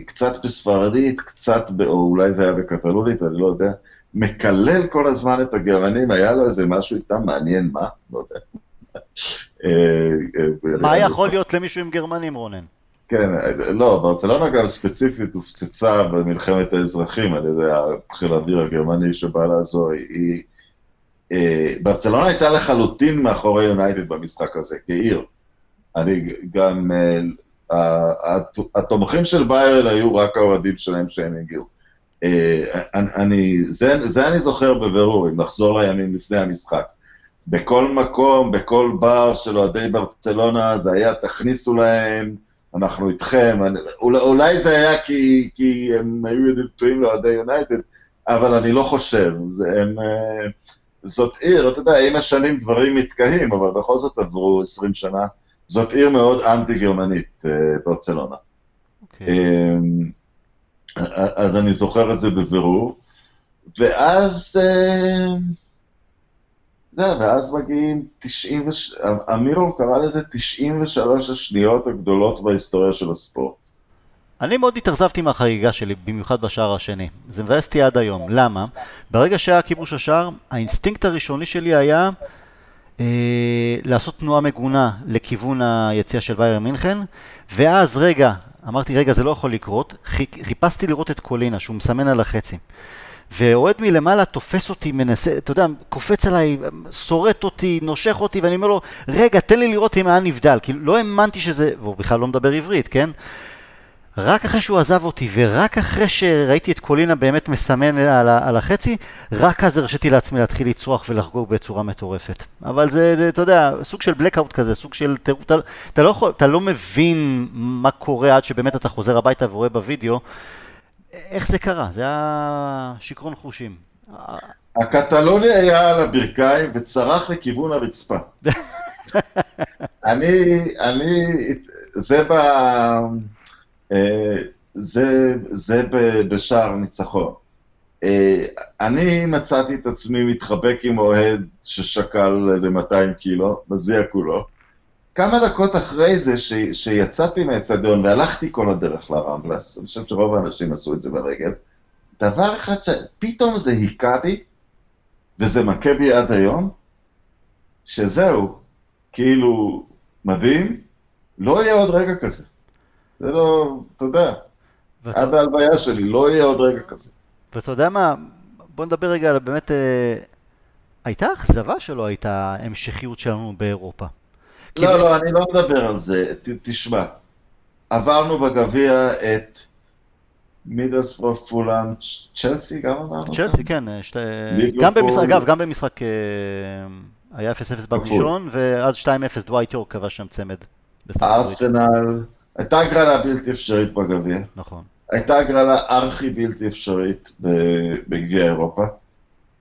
קצת בספרדית, קצת, ב... או אולי זה היה בקטלונית, אני לא יודע, מקלל כל הזמן את הגרמנים, היה לו איזה משהו איתם מעניין, מה? לא יודע. אה, אה, מה יכול להיות למישהו עם גרמנים, רונן? כן, לא, ברצלונה גם ספציפית הופצצה במלחמת האזרחים על ידי חיל האוויר הגרמני שבא לעזור. היא, אה, ברצלונה הייתה לחלוטין מאחורי יונייטד במשחק הזה, כעיר. אני גם, התומכים של ביירן היו רק האוהדים שלהם שהם הגיעו. אני, זה, זה אני זוכר בבירור, אם נחזור לימים לפני המשחק. בכל מקום, בכל בר של אוהדי ברצלונה, זה היה, תכניסו להם, אנחנו איתכם. אולי, אולי זה היה כי, כי הם היו ידידותיים לאוהדי יונייטד, אבל אני לא חושב. זה, הם, אה, זאת עיר, אתה יודע, עם השנים דברים מתקהים, אבל בכל זאת עברו 20 שנה. זאת עיר מאוד אנטי-גרמנית, אה, ברצלונה. Okay. אוקיי. אמ, אז אני זוכר את זה בבירור. ואז... אה, זה, ואז מגיעים 90, אמירו קרא לזה 93 השניות הגדולות בהיסטוריה של הספורט. אני מאוד התאכזבתי מהחגיגה שלי, במיוחד בשער השני. זה מבאס אותי עד היום. למה? ברגע שהיה כיבוש השער, האינסטינקט הראשוני שלי היה לעשות תנועה מגונה לכיוון היציאה של באיירן מינכן, ואז רגע, אמרתי, רגע, זה לא יכול לקרות, חיפשתי לראות את קולינה, שהוא מסמן על החצי. ואוהד מלמעלה תופס אותי, מנסה, אתה יודע, קופץ עליי, שורט אותי, נושך אותי, ואני אומר לו, רגע, תן לי לראות אם היה נבדל. כאילו, לא האמנתי שזה, והוא בכלל לא מדבר עברית, כן? רק אחרי שהוא עזב אותי, ורק אחרי שראיתי את קולינה באמת מסמן על, על החצי, רק אז הרשיתי לעצמי להתחיל לצרוח ולחגוג בצורה מטורפת. אבל זה, זה, אתה יודע, סוג של blackout כזה, סוג של... אתה, אתה, לא אתה לא מבין מה קורה עד שבאמת אתה חוזר הביתה ורואה בווידאו. איך זה קרה? זה היה שיכרון חושים. הקטלוני היה על הברכיים וצרח לכיוון הרצפה. [LAUGHS] אני, אני, זה ב... זה, זה בשער ניצחון. אה, אני מצאתי את עצמי מתחבק עם אוהד ששקל איזה 200 קילו, מזיע כולו. כמה דקות אחרי זה, ש, שיצאתי מהאצטדיון והלכתי כל הדרך לרמבלס, אני חושב שרוב האנשים עשו את זה ברגל, דבר אחד שפתאום זה היכה בי, וזה מכה בי עד היום, שזהו, כאילו, מדהים, לא יהיה עוד רגע כזה. זה לא, אתה יודע, ואת... עד ההלוויה שלי, לא יהיה עוד רגע כזה. ואתה יודע מה, בוא נדבר רגע על באמת, אה, הייתה אכזבה שלא הייתה המשכיות שלנו באירופה. לא. לא, אני לא מדבר על זה. ת, תשמע, עברנו בגביע את מידלספור, פולאם, צ'לסי גם עברנו? צ'לסי, כן. אה, שתי... גם במשחק, אגב, גם במשחק אה, היה 0-0 בראשון, ואז 2-0 דווייט יורק קבע שם צמד. ארסנל, הייתה הגרלה בלתי אפשרית בגביע. נכון. הייתה הגרלה ארכי בלתי אפשרית בגביע אירופה.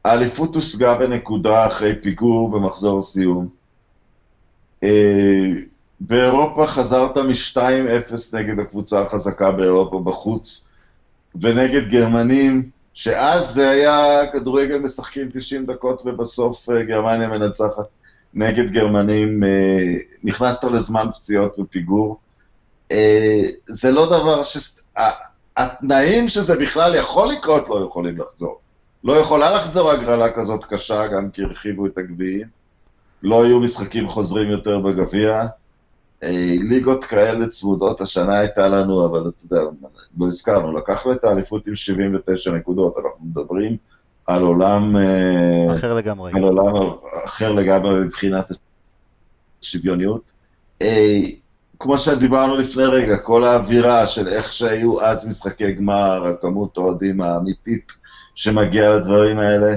האליפות הושגה בנקודה אחרי פיגור במחזור סיום. אה, באירופה חזרת מ-2-0 נגד הקבוצה החזקה באירופה בחוץ, ונגד גרמנים, שאז זה היה כדורגל משחקים 90 דקות ובסוף אה, גרמניה מנצחת נגד גרמנים, אה, נכנסת לזמן פציעות ופיגור. זה לא דבר ש... התנאים שזה בכלל יכול לקרות לא יכולים לחזור. לא יכולה לחזור הגרלה כזאת קשה, גם כי הרחיבו את הגביעים. לא היו משחקים חוזרים יותר בגביע. אה, ליגות כאלה צמודות השנה הייתה לנו, אבל אתה יודע, לא הזכרנו, לקחנו את האליפות עם 79 נקודות, אנחנו מדברים על עולם... אה, אחר לגמרי. על עולם אחר לגמרי מבחינת השוויוניות. כמו שדיברנו לפני רגע, כל האווירה של איך שהיו אז משחקי גמר, הכמות אוהדים האמיתית שמגיעה לדברים האלה,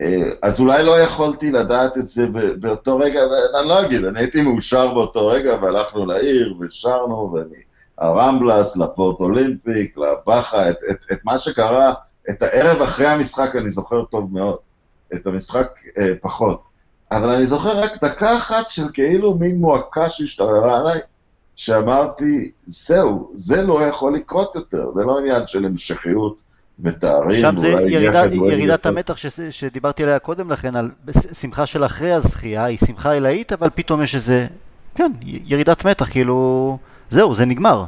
אה, אז אולי לא יכולתי לדעת את זה באותו רגע, ואני לא אגיד, אני הייתי מאושר באותו רגע, והלכנו לעיר ושרנו, והרמבלס, לפורט אולימפיק, לבאחה, את, את, את מה שקרה, את הערב אחרי המשחק אני זוכר טוב מאוד, את המשחק אה, פחות. אבל אני זוכר רק דקה אחת של כאילו מין מועקה שהשתררה עליי, שאמרתי, זהו, זה לא יכול לקרות יותר, זה לא עניין של המשכיות ותארים. שם זה ירידה, ירידת המתח ש, שדיברתי עליה קודם לכן, על שמחה של אחרי הזכייה, היא שמחה עילאית, אבל פתאום יש איזה, כן, ירידת מתח, כאילו, זהו, זה נגמר.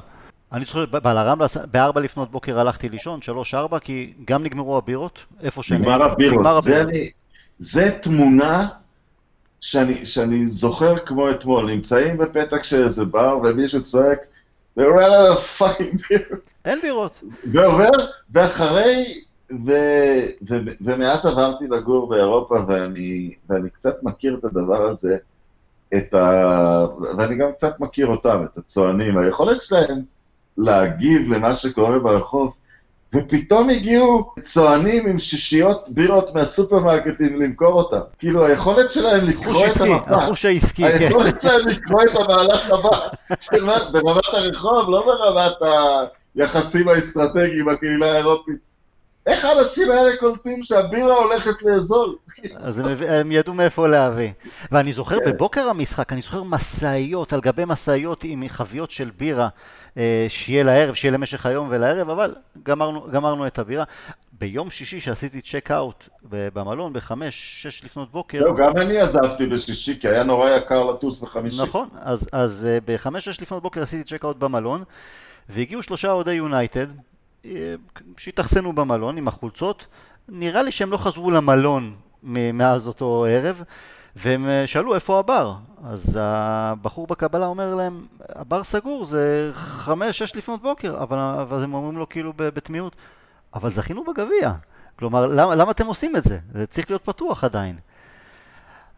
אני זוכר, בעל הרמלה, בארבע לפנות בוקר הלכתי לישון, שלוש-ארבע, כי גם נגמרו הבירות, איפה שאני... נגמר הבירות, זה, אני, זה תמונה שאני, שאני זוכר כמו אתמול, נמצאים בפתק של איזה בר ומישהו צועק, they ran out of fucking beer. אין בירות. ועובר, ואחרי, ו, ו, ומאז עברתי לגור באירופה ואני, ואני קצת מכיר את הדבר הזה, את ה... ואני גם קצת מכיר אותם, את הצוענים, היכולת שלהם להגיב למה שקורה ברחוב, ופתאום הגיעו צוענים עם שישיות בירות מהסופרמרקטים למכור אותם. כאילו, היכולת שלהם לקרוא את המפה. החוש העסקי, כן. היכולת שלהם לקרוא את המהלך הבא, ברמת הרחוב, לא ברמת היחסים האסטרטגיים בקהילה האירופית. איך האנשים האלה קולטים שהבירה הולכת לאזול? אז הם, הם ידעו מאיפה להביא. ואני זוכר כן. בבוקר המשחק, אני זוכר משאיות על גבי משאיות עם חביות של בירה, שיהיה לערב, שיהיה למשך היום ולערב, אבל גמרנו, גמרנו את הבירה. ביום שישי שעשיתי צ'ק אאוט במלון בחמש, שש לפנות בוקר. לא, גם אני עזבתי בשישי, כי היה נורא יקר לטוס בחמישי. נכון, אז, אז אה, בחמש, שש לפנות בוקר עשיתי צ'ק אאוט במלון, והגיעו שלושה אוהדי יונייטד, שהתאכסנו במלון עם החולצות, נראה לי שהם לא חזרו למלון מאז אותו ערב, והם אה, שאלו איפה הבר. אז הבחור בקבלה אומר להם, הבר סגור, זה חמש, שש לפנות בוקר, אבל, אבל הם אומרים לו כאילו בתמימות, אבל זכינו בגביע. כלומר, למה, למה אתם עושים את זה? זה צריך להיות פתוח עדיין.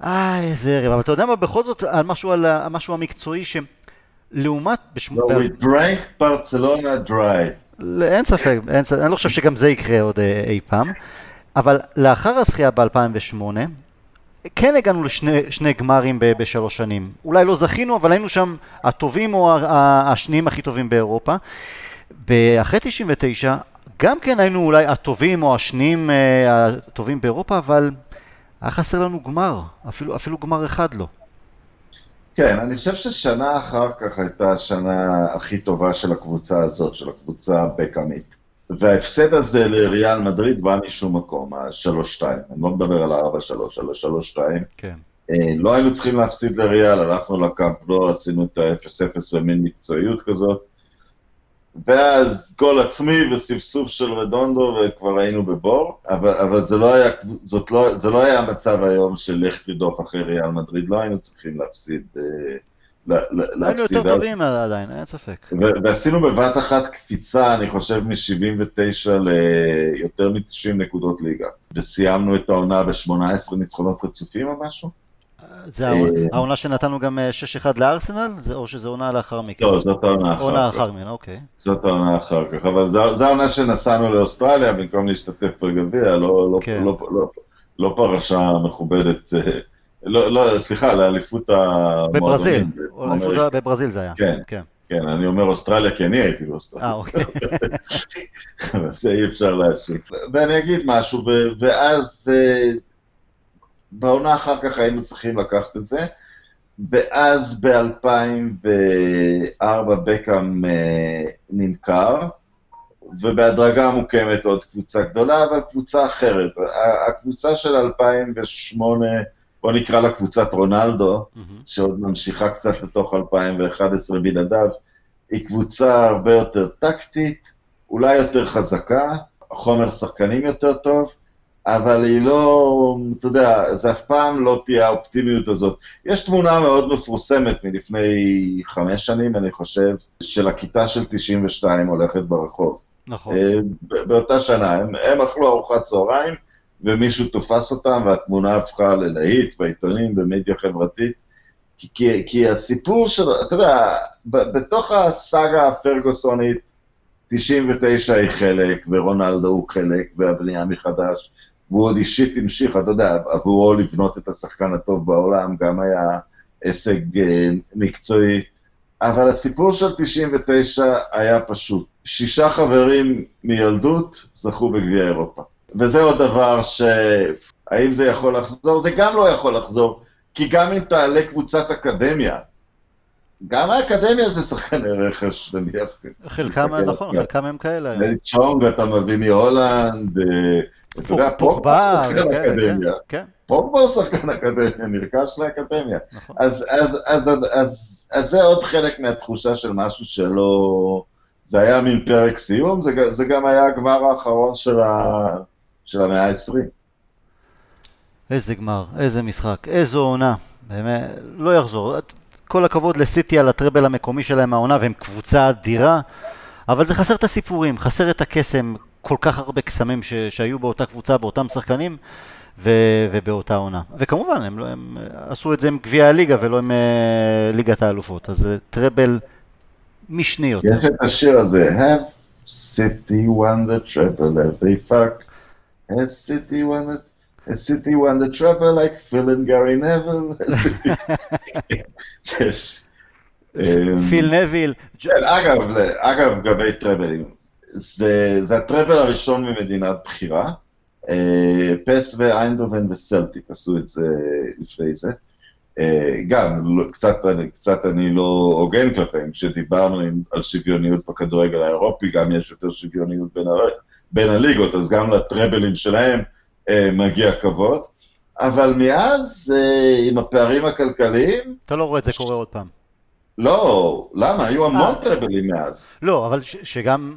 אה, איזה ערב. אבל אתה יודע מה, בכל זאת, על משהו, על משהו המקצועי, שלעומת... בשמונה... No, we drank Barcelona dry. אין ספק, אין ספק, אני לא חושב שגם זה יקרה עוד אה, אי פעם, אבל לאחר הזכייה ב-2008, כן הגענו לשני גמרים בשלוש שנים. אולי לא זכינו, אבל היינו שם הטובים או השניים הכי טובים באירופה. אחרי 99, גם כן היינו אולי הטובים או השניים אה, הטובים באירופה, אבל היה חסר לנו גמר, אפילו, אפילו גמר אחד לא. כן, אני חושב ששנה אחר כך הייתה השנה הכי טובה של הקבוצה הזאת, של הקבוצה הבקאמית. וההפסד הזה לריאל מדריד בא משום מקום, ה-3-2. אני לא מדבר על ה-4-3, על ה-3-2. כן. אה, לא היינו צריכים להפסיד לריאל, הלכנו לקאמפ, לא עשינו את ה-0-0 במין מקצועיות כזאת. ואז גול עצמי וספסוף של רדונדו וכבר היינו בבור, אבל, אבל זה, לא היה, זאת לא, זה לא היה המצב היום של לך תרדוף אחרי ריאל מדריד, לא היינו צריכים להפסיד. אה, היינו יותר טובים עדיין, אין ספק. ועשינו בבת אחת קפיצה, אני חושב, מ-79 ליותר מ-90 נקודות ליגה. וסיימנו את העונה ב-18 ניצחונות רצופים או משהו? זה העונה שנתנו גם 6-1 אה, לארסנל? או שזו עונה לאחר מכן? לא, זאת העונה אחר כך. עונה אחר מכן, אוקיי. זאת העונה אחר כך, אבל זו העונה שנסענו לאוסטרליה במקום להשתתף בגביע, לא, לא, כן. לא פרשה מכובדת. לא, לא, סליחה, לאליפות המועדונים. בברזיל, בברזיל זה היה. כן, כן. כן, אני אומר אוסטרליה כי אני הייתי באוסטרליה. אה, אוקיי. [LAUGHS] אבל זה אי אפשר להשיב. ואני אגיד משהו, ואז אה, בעונה אחר כך היינו צריכים לקחת את זה, ואז ב-2004 בקאם אה, נמכר, ובהדרגה מוקמת עוד קבוצה גדולה, אבל קבוצה אחרת. הקבוצה של 2008, בוא נקרא לה קבוצת רונלדו, mm-hmm. שעוד ממשיכה קצת לתוך 2011 בלעדיו, היא קבוצה הרבה יותר טקטית, אולי יותר חזקה, חומר שחקנים יותר טוב, אבל היא לא, אתה יודע, זה אף פעם לא תהיה האופטימיות הזאת. יש תמונה מאוד מפורסמת מלפני חמש שנים, אני חושב, של הכיתה של 92 הולכת ברחוב. נכון. אה, באותה שנה, הם, הם אכלו ארוחת צהריים, ומישהו תפס אותם, והתמונה הפכה ללהיט בעיתונים, במדיה חברתית. כי, כי, כי הסיפור של, אתה יודע, בתוך הסאגה הפרגוסונית, 99 היא חלק, ורונלדו הוא חלק, והבנייה מחדש, והוא עוד אישית המשיך, אתה יודע, עבורו לבנות את השחקן הטוב בעולם, גם היה הישג אה, מקצועי. אבל הסיפור של 99 היה פשוט. שישה חברים מילדות זכו בגביע אירופה. וזה עוד דבר ש... האם זה יכול לחזור? זה גם לא יכול לחזור, כי גם אם תעלה קבוצת אקדמיה גם האקדמיה זה שחקני רכש, נניח. חלקם, נכון, חלקם הם כאלה. צ'ונג אתה מביא מהולנד, אה, אתה יודע, פוגבה הוא שחקן כן, אקדמיה. כן. פוגבה הוא שחקן אקדמיה, נרכש לאקדמיה. נכון. אז זה עוד חלק מהתחושה של משהו שלא... זה היה מין פרק סיום, זה גם היה הגמר האחרון של המאה ה-20. איזה גמר, איזה משחק, איזו עונה. באמת, לא יחזור. כל הכבוד לסיטי על הטראבל המקומי שלהם העונה, והם קבוצה אדירה, אבל זה חסר את הסיפורים, חסר את הקסם, כל כך הרבה קסמים ש- שהיו באותה קבוצה, באותם שחקנים, ו- ובאותה עונה. וכמובן, הם, לא, הם עשו את זה עם גביע הליגה ולא עם uh, ליגת האלופות, אז זה טראבל משני יותר. יש את השיר הזה, have city won the treble, have they fuck, has city won the... A city won the treble like Phil and Gary Neville. [LAUGHS] פיל נביל. אגב, אגב, לגבי טראבלים, זה, זה הטראבל הראשון ממדינת בחירה. אה, פס ואיינדובן וסלטיק עשו את זה לפני זה. אה, גם, לא, קצת, קצת אני לא הוגן כלפיהם, כשדיברנו על שוויוניות בכדורגל האירופי, גם יש יותר שוויוניות בין, בין הליגות, אז גם לטראבלים שלהם אה, מגיע כבוד. אבל מאז, עם הפערים הכלכליים... אתה לא רואה את זה קורה עוד פעם. לא, למה? היו המון טראבלים מאז. לא, אבל שגם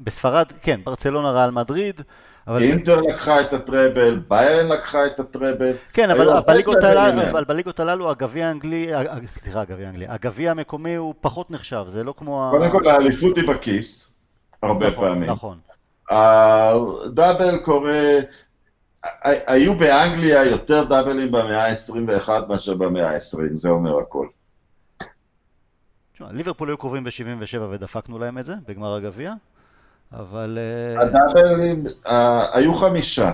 בספרד, כן, ברצלונה רעל מדריד. אבל... אינטר לקחה את הטראבל, ביירן לקחה את הטראבל. כן, אבל בליגות הללו, בליגות הללו הגביע האנגלי, סליחה, הגביע האנגלי, הגביע המקומי הוא פחות נחשב, זה לא כמו... קודם כל, האליפות היא בכיס, הרבה נכון, פעמים. נכון. הדאבל קורה, היו באנגליה יותר דאבלים במאה ה-21 מאשר במאה ה-20, זה אומר הכל. ליברפול היו קרובים ב-77 ודפקנו להם את זה, בגמר הגביע, אבל... אה, הדאבלים, היו חמישה.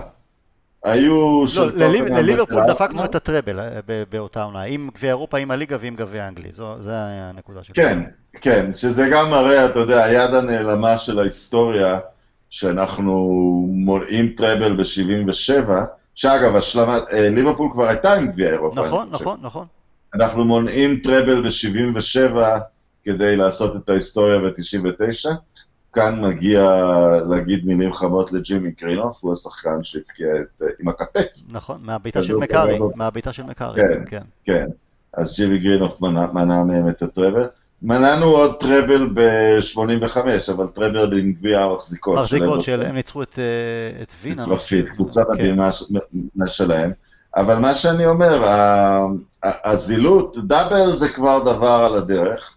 היו... לא, לליברפול דפקנו את הטראבל אה, באותה עונה, עם גביע אירופה, עם הליגה ועם גביע אנגלי, זו הנקודה שלי. כן, כן, שזה גם מראה, אתה יודע, היד הנעלמה של ההיסטוריה, שאנחנו מונעים טראבל ב-77, שאגב, השלמת, אה, ליברפול כבר הייתה עם גביע אירופה. נכון, נכון, נכון. אנחנו מונעים טראבל ב-77 כדי לעשות את ההיסטוריה ב-99. כאן מגיע להגיד מילים חמות לג'ימי קרינוף, הוא השחקן שהבקיע את, עם הכתף. נכון, מהביתה של מקארי, מהביתה של מקארי, כן, כן. כן. אז ג'ימי גרינוף מנע, מנע מהם את הטראבל. מנענו עוד טראבל ב-85, אבל טראבל עם גביע המחזיקות. מחזיקות של, הם ניצחו את, אה, את וינה. את רפיד, קבוצה כן. מדהימה שלהם. אבל מה שאני אומר, הזילות, דאבל זה כבר דבר על הדרך.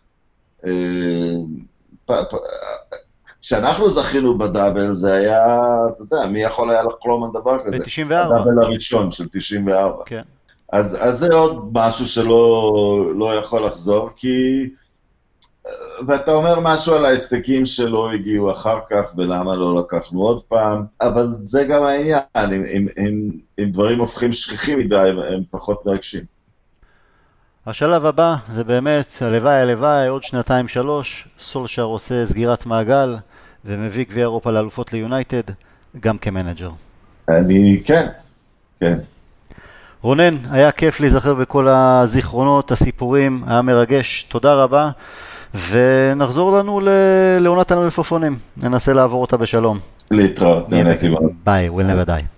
כשאנחנו זכינו בדאבל זה היה, אתה יודע, מי יכול היה לחלום על דבר כזה? ב-94. הדאבל הראשון של 94. כן. אז, אז זה עוד משהו שלא לא יכול לחזור, כי... ואתה אומר משהו על ההישגים שלא הגיעו אחר כך, ולמה לא לקחנו עוד פעם, אבל זה גם העניין, אם, אם, אם, אם דברים הופכים שכיחים מדי, הם, הם פחות מרגשים. השלב הבא זה באמת, הלוואי הלוואי, עוד שנתיים שלוש, סולשר עושה סגירת מעגל ומביא גביע אירופה לאלופות ליונייטד, גם כמנג'ר. אני, כן, כן. רונן, היה כיף להיזכר בכל הזיכרונות, הסיפורים, היה מרגש, תודה רבה. ונחזור לנו לעונת המלפפונים, ננסה לעבור אותה בשלום. להתראות, נהניתי מאוד. ביי, we'll never die.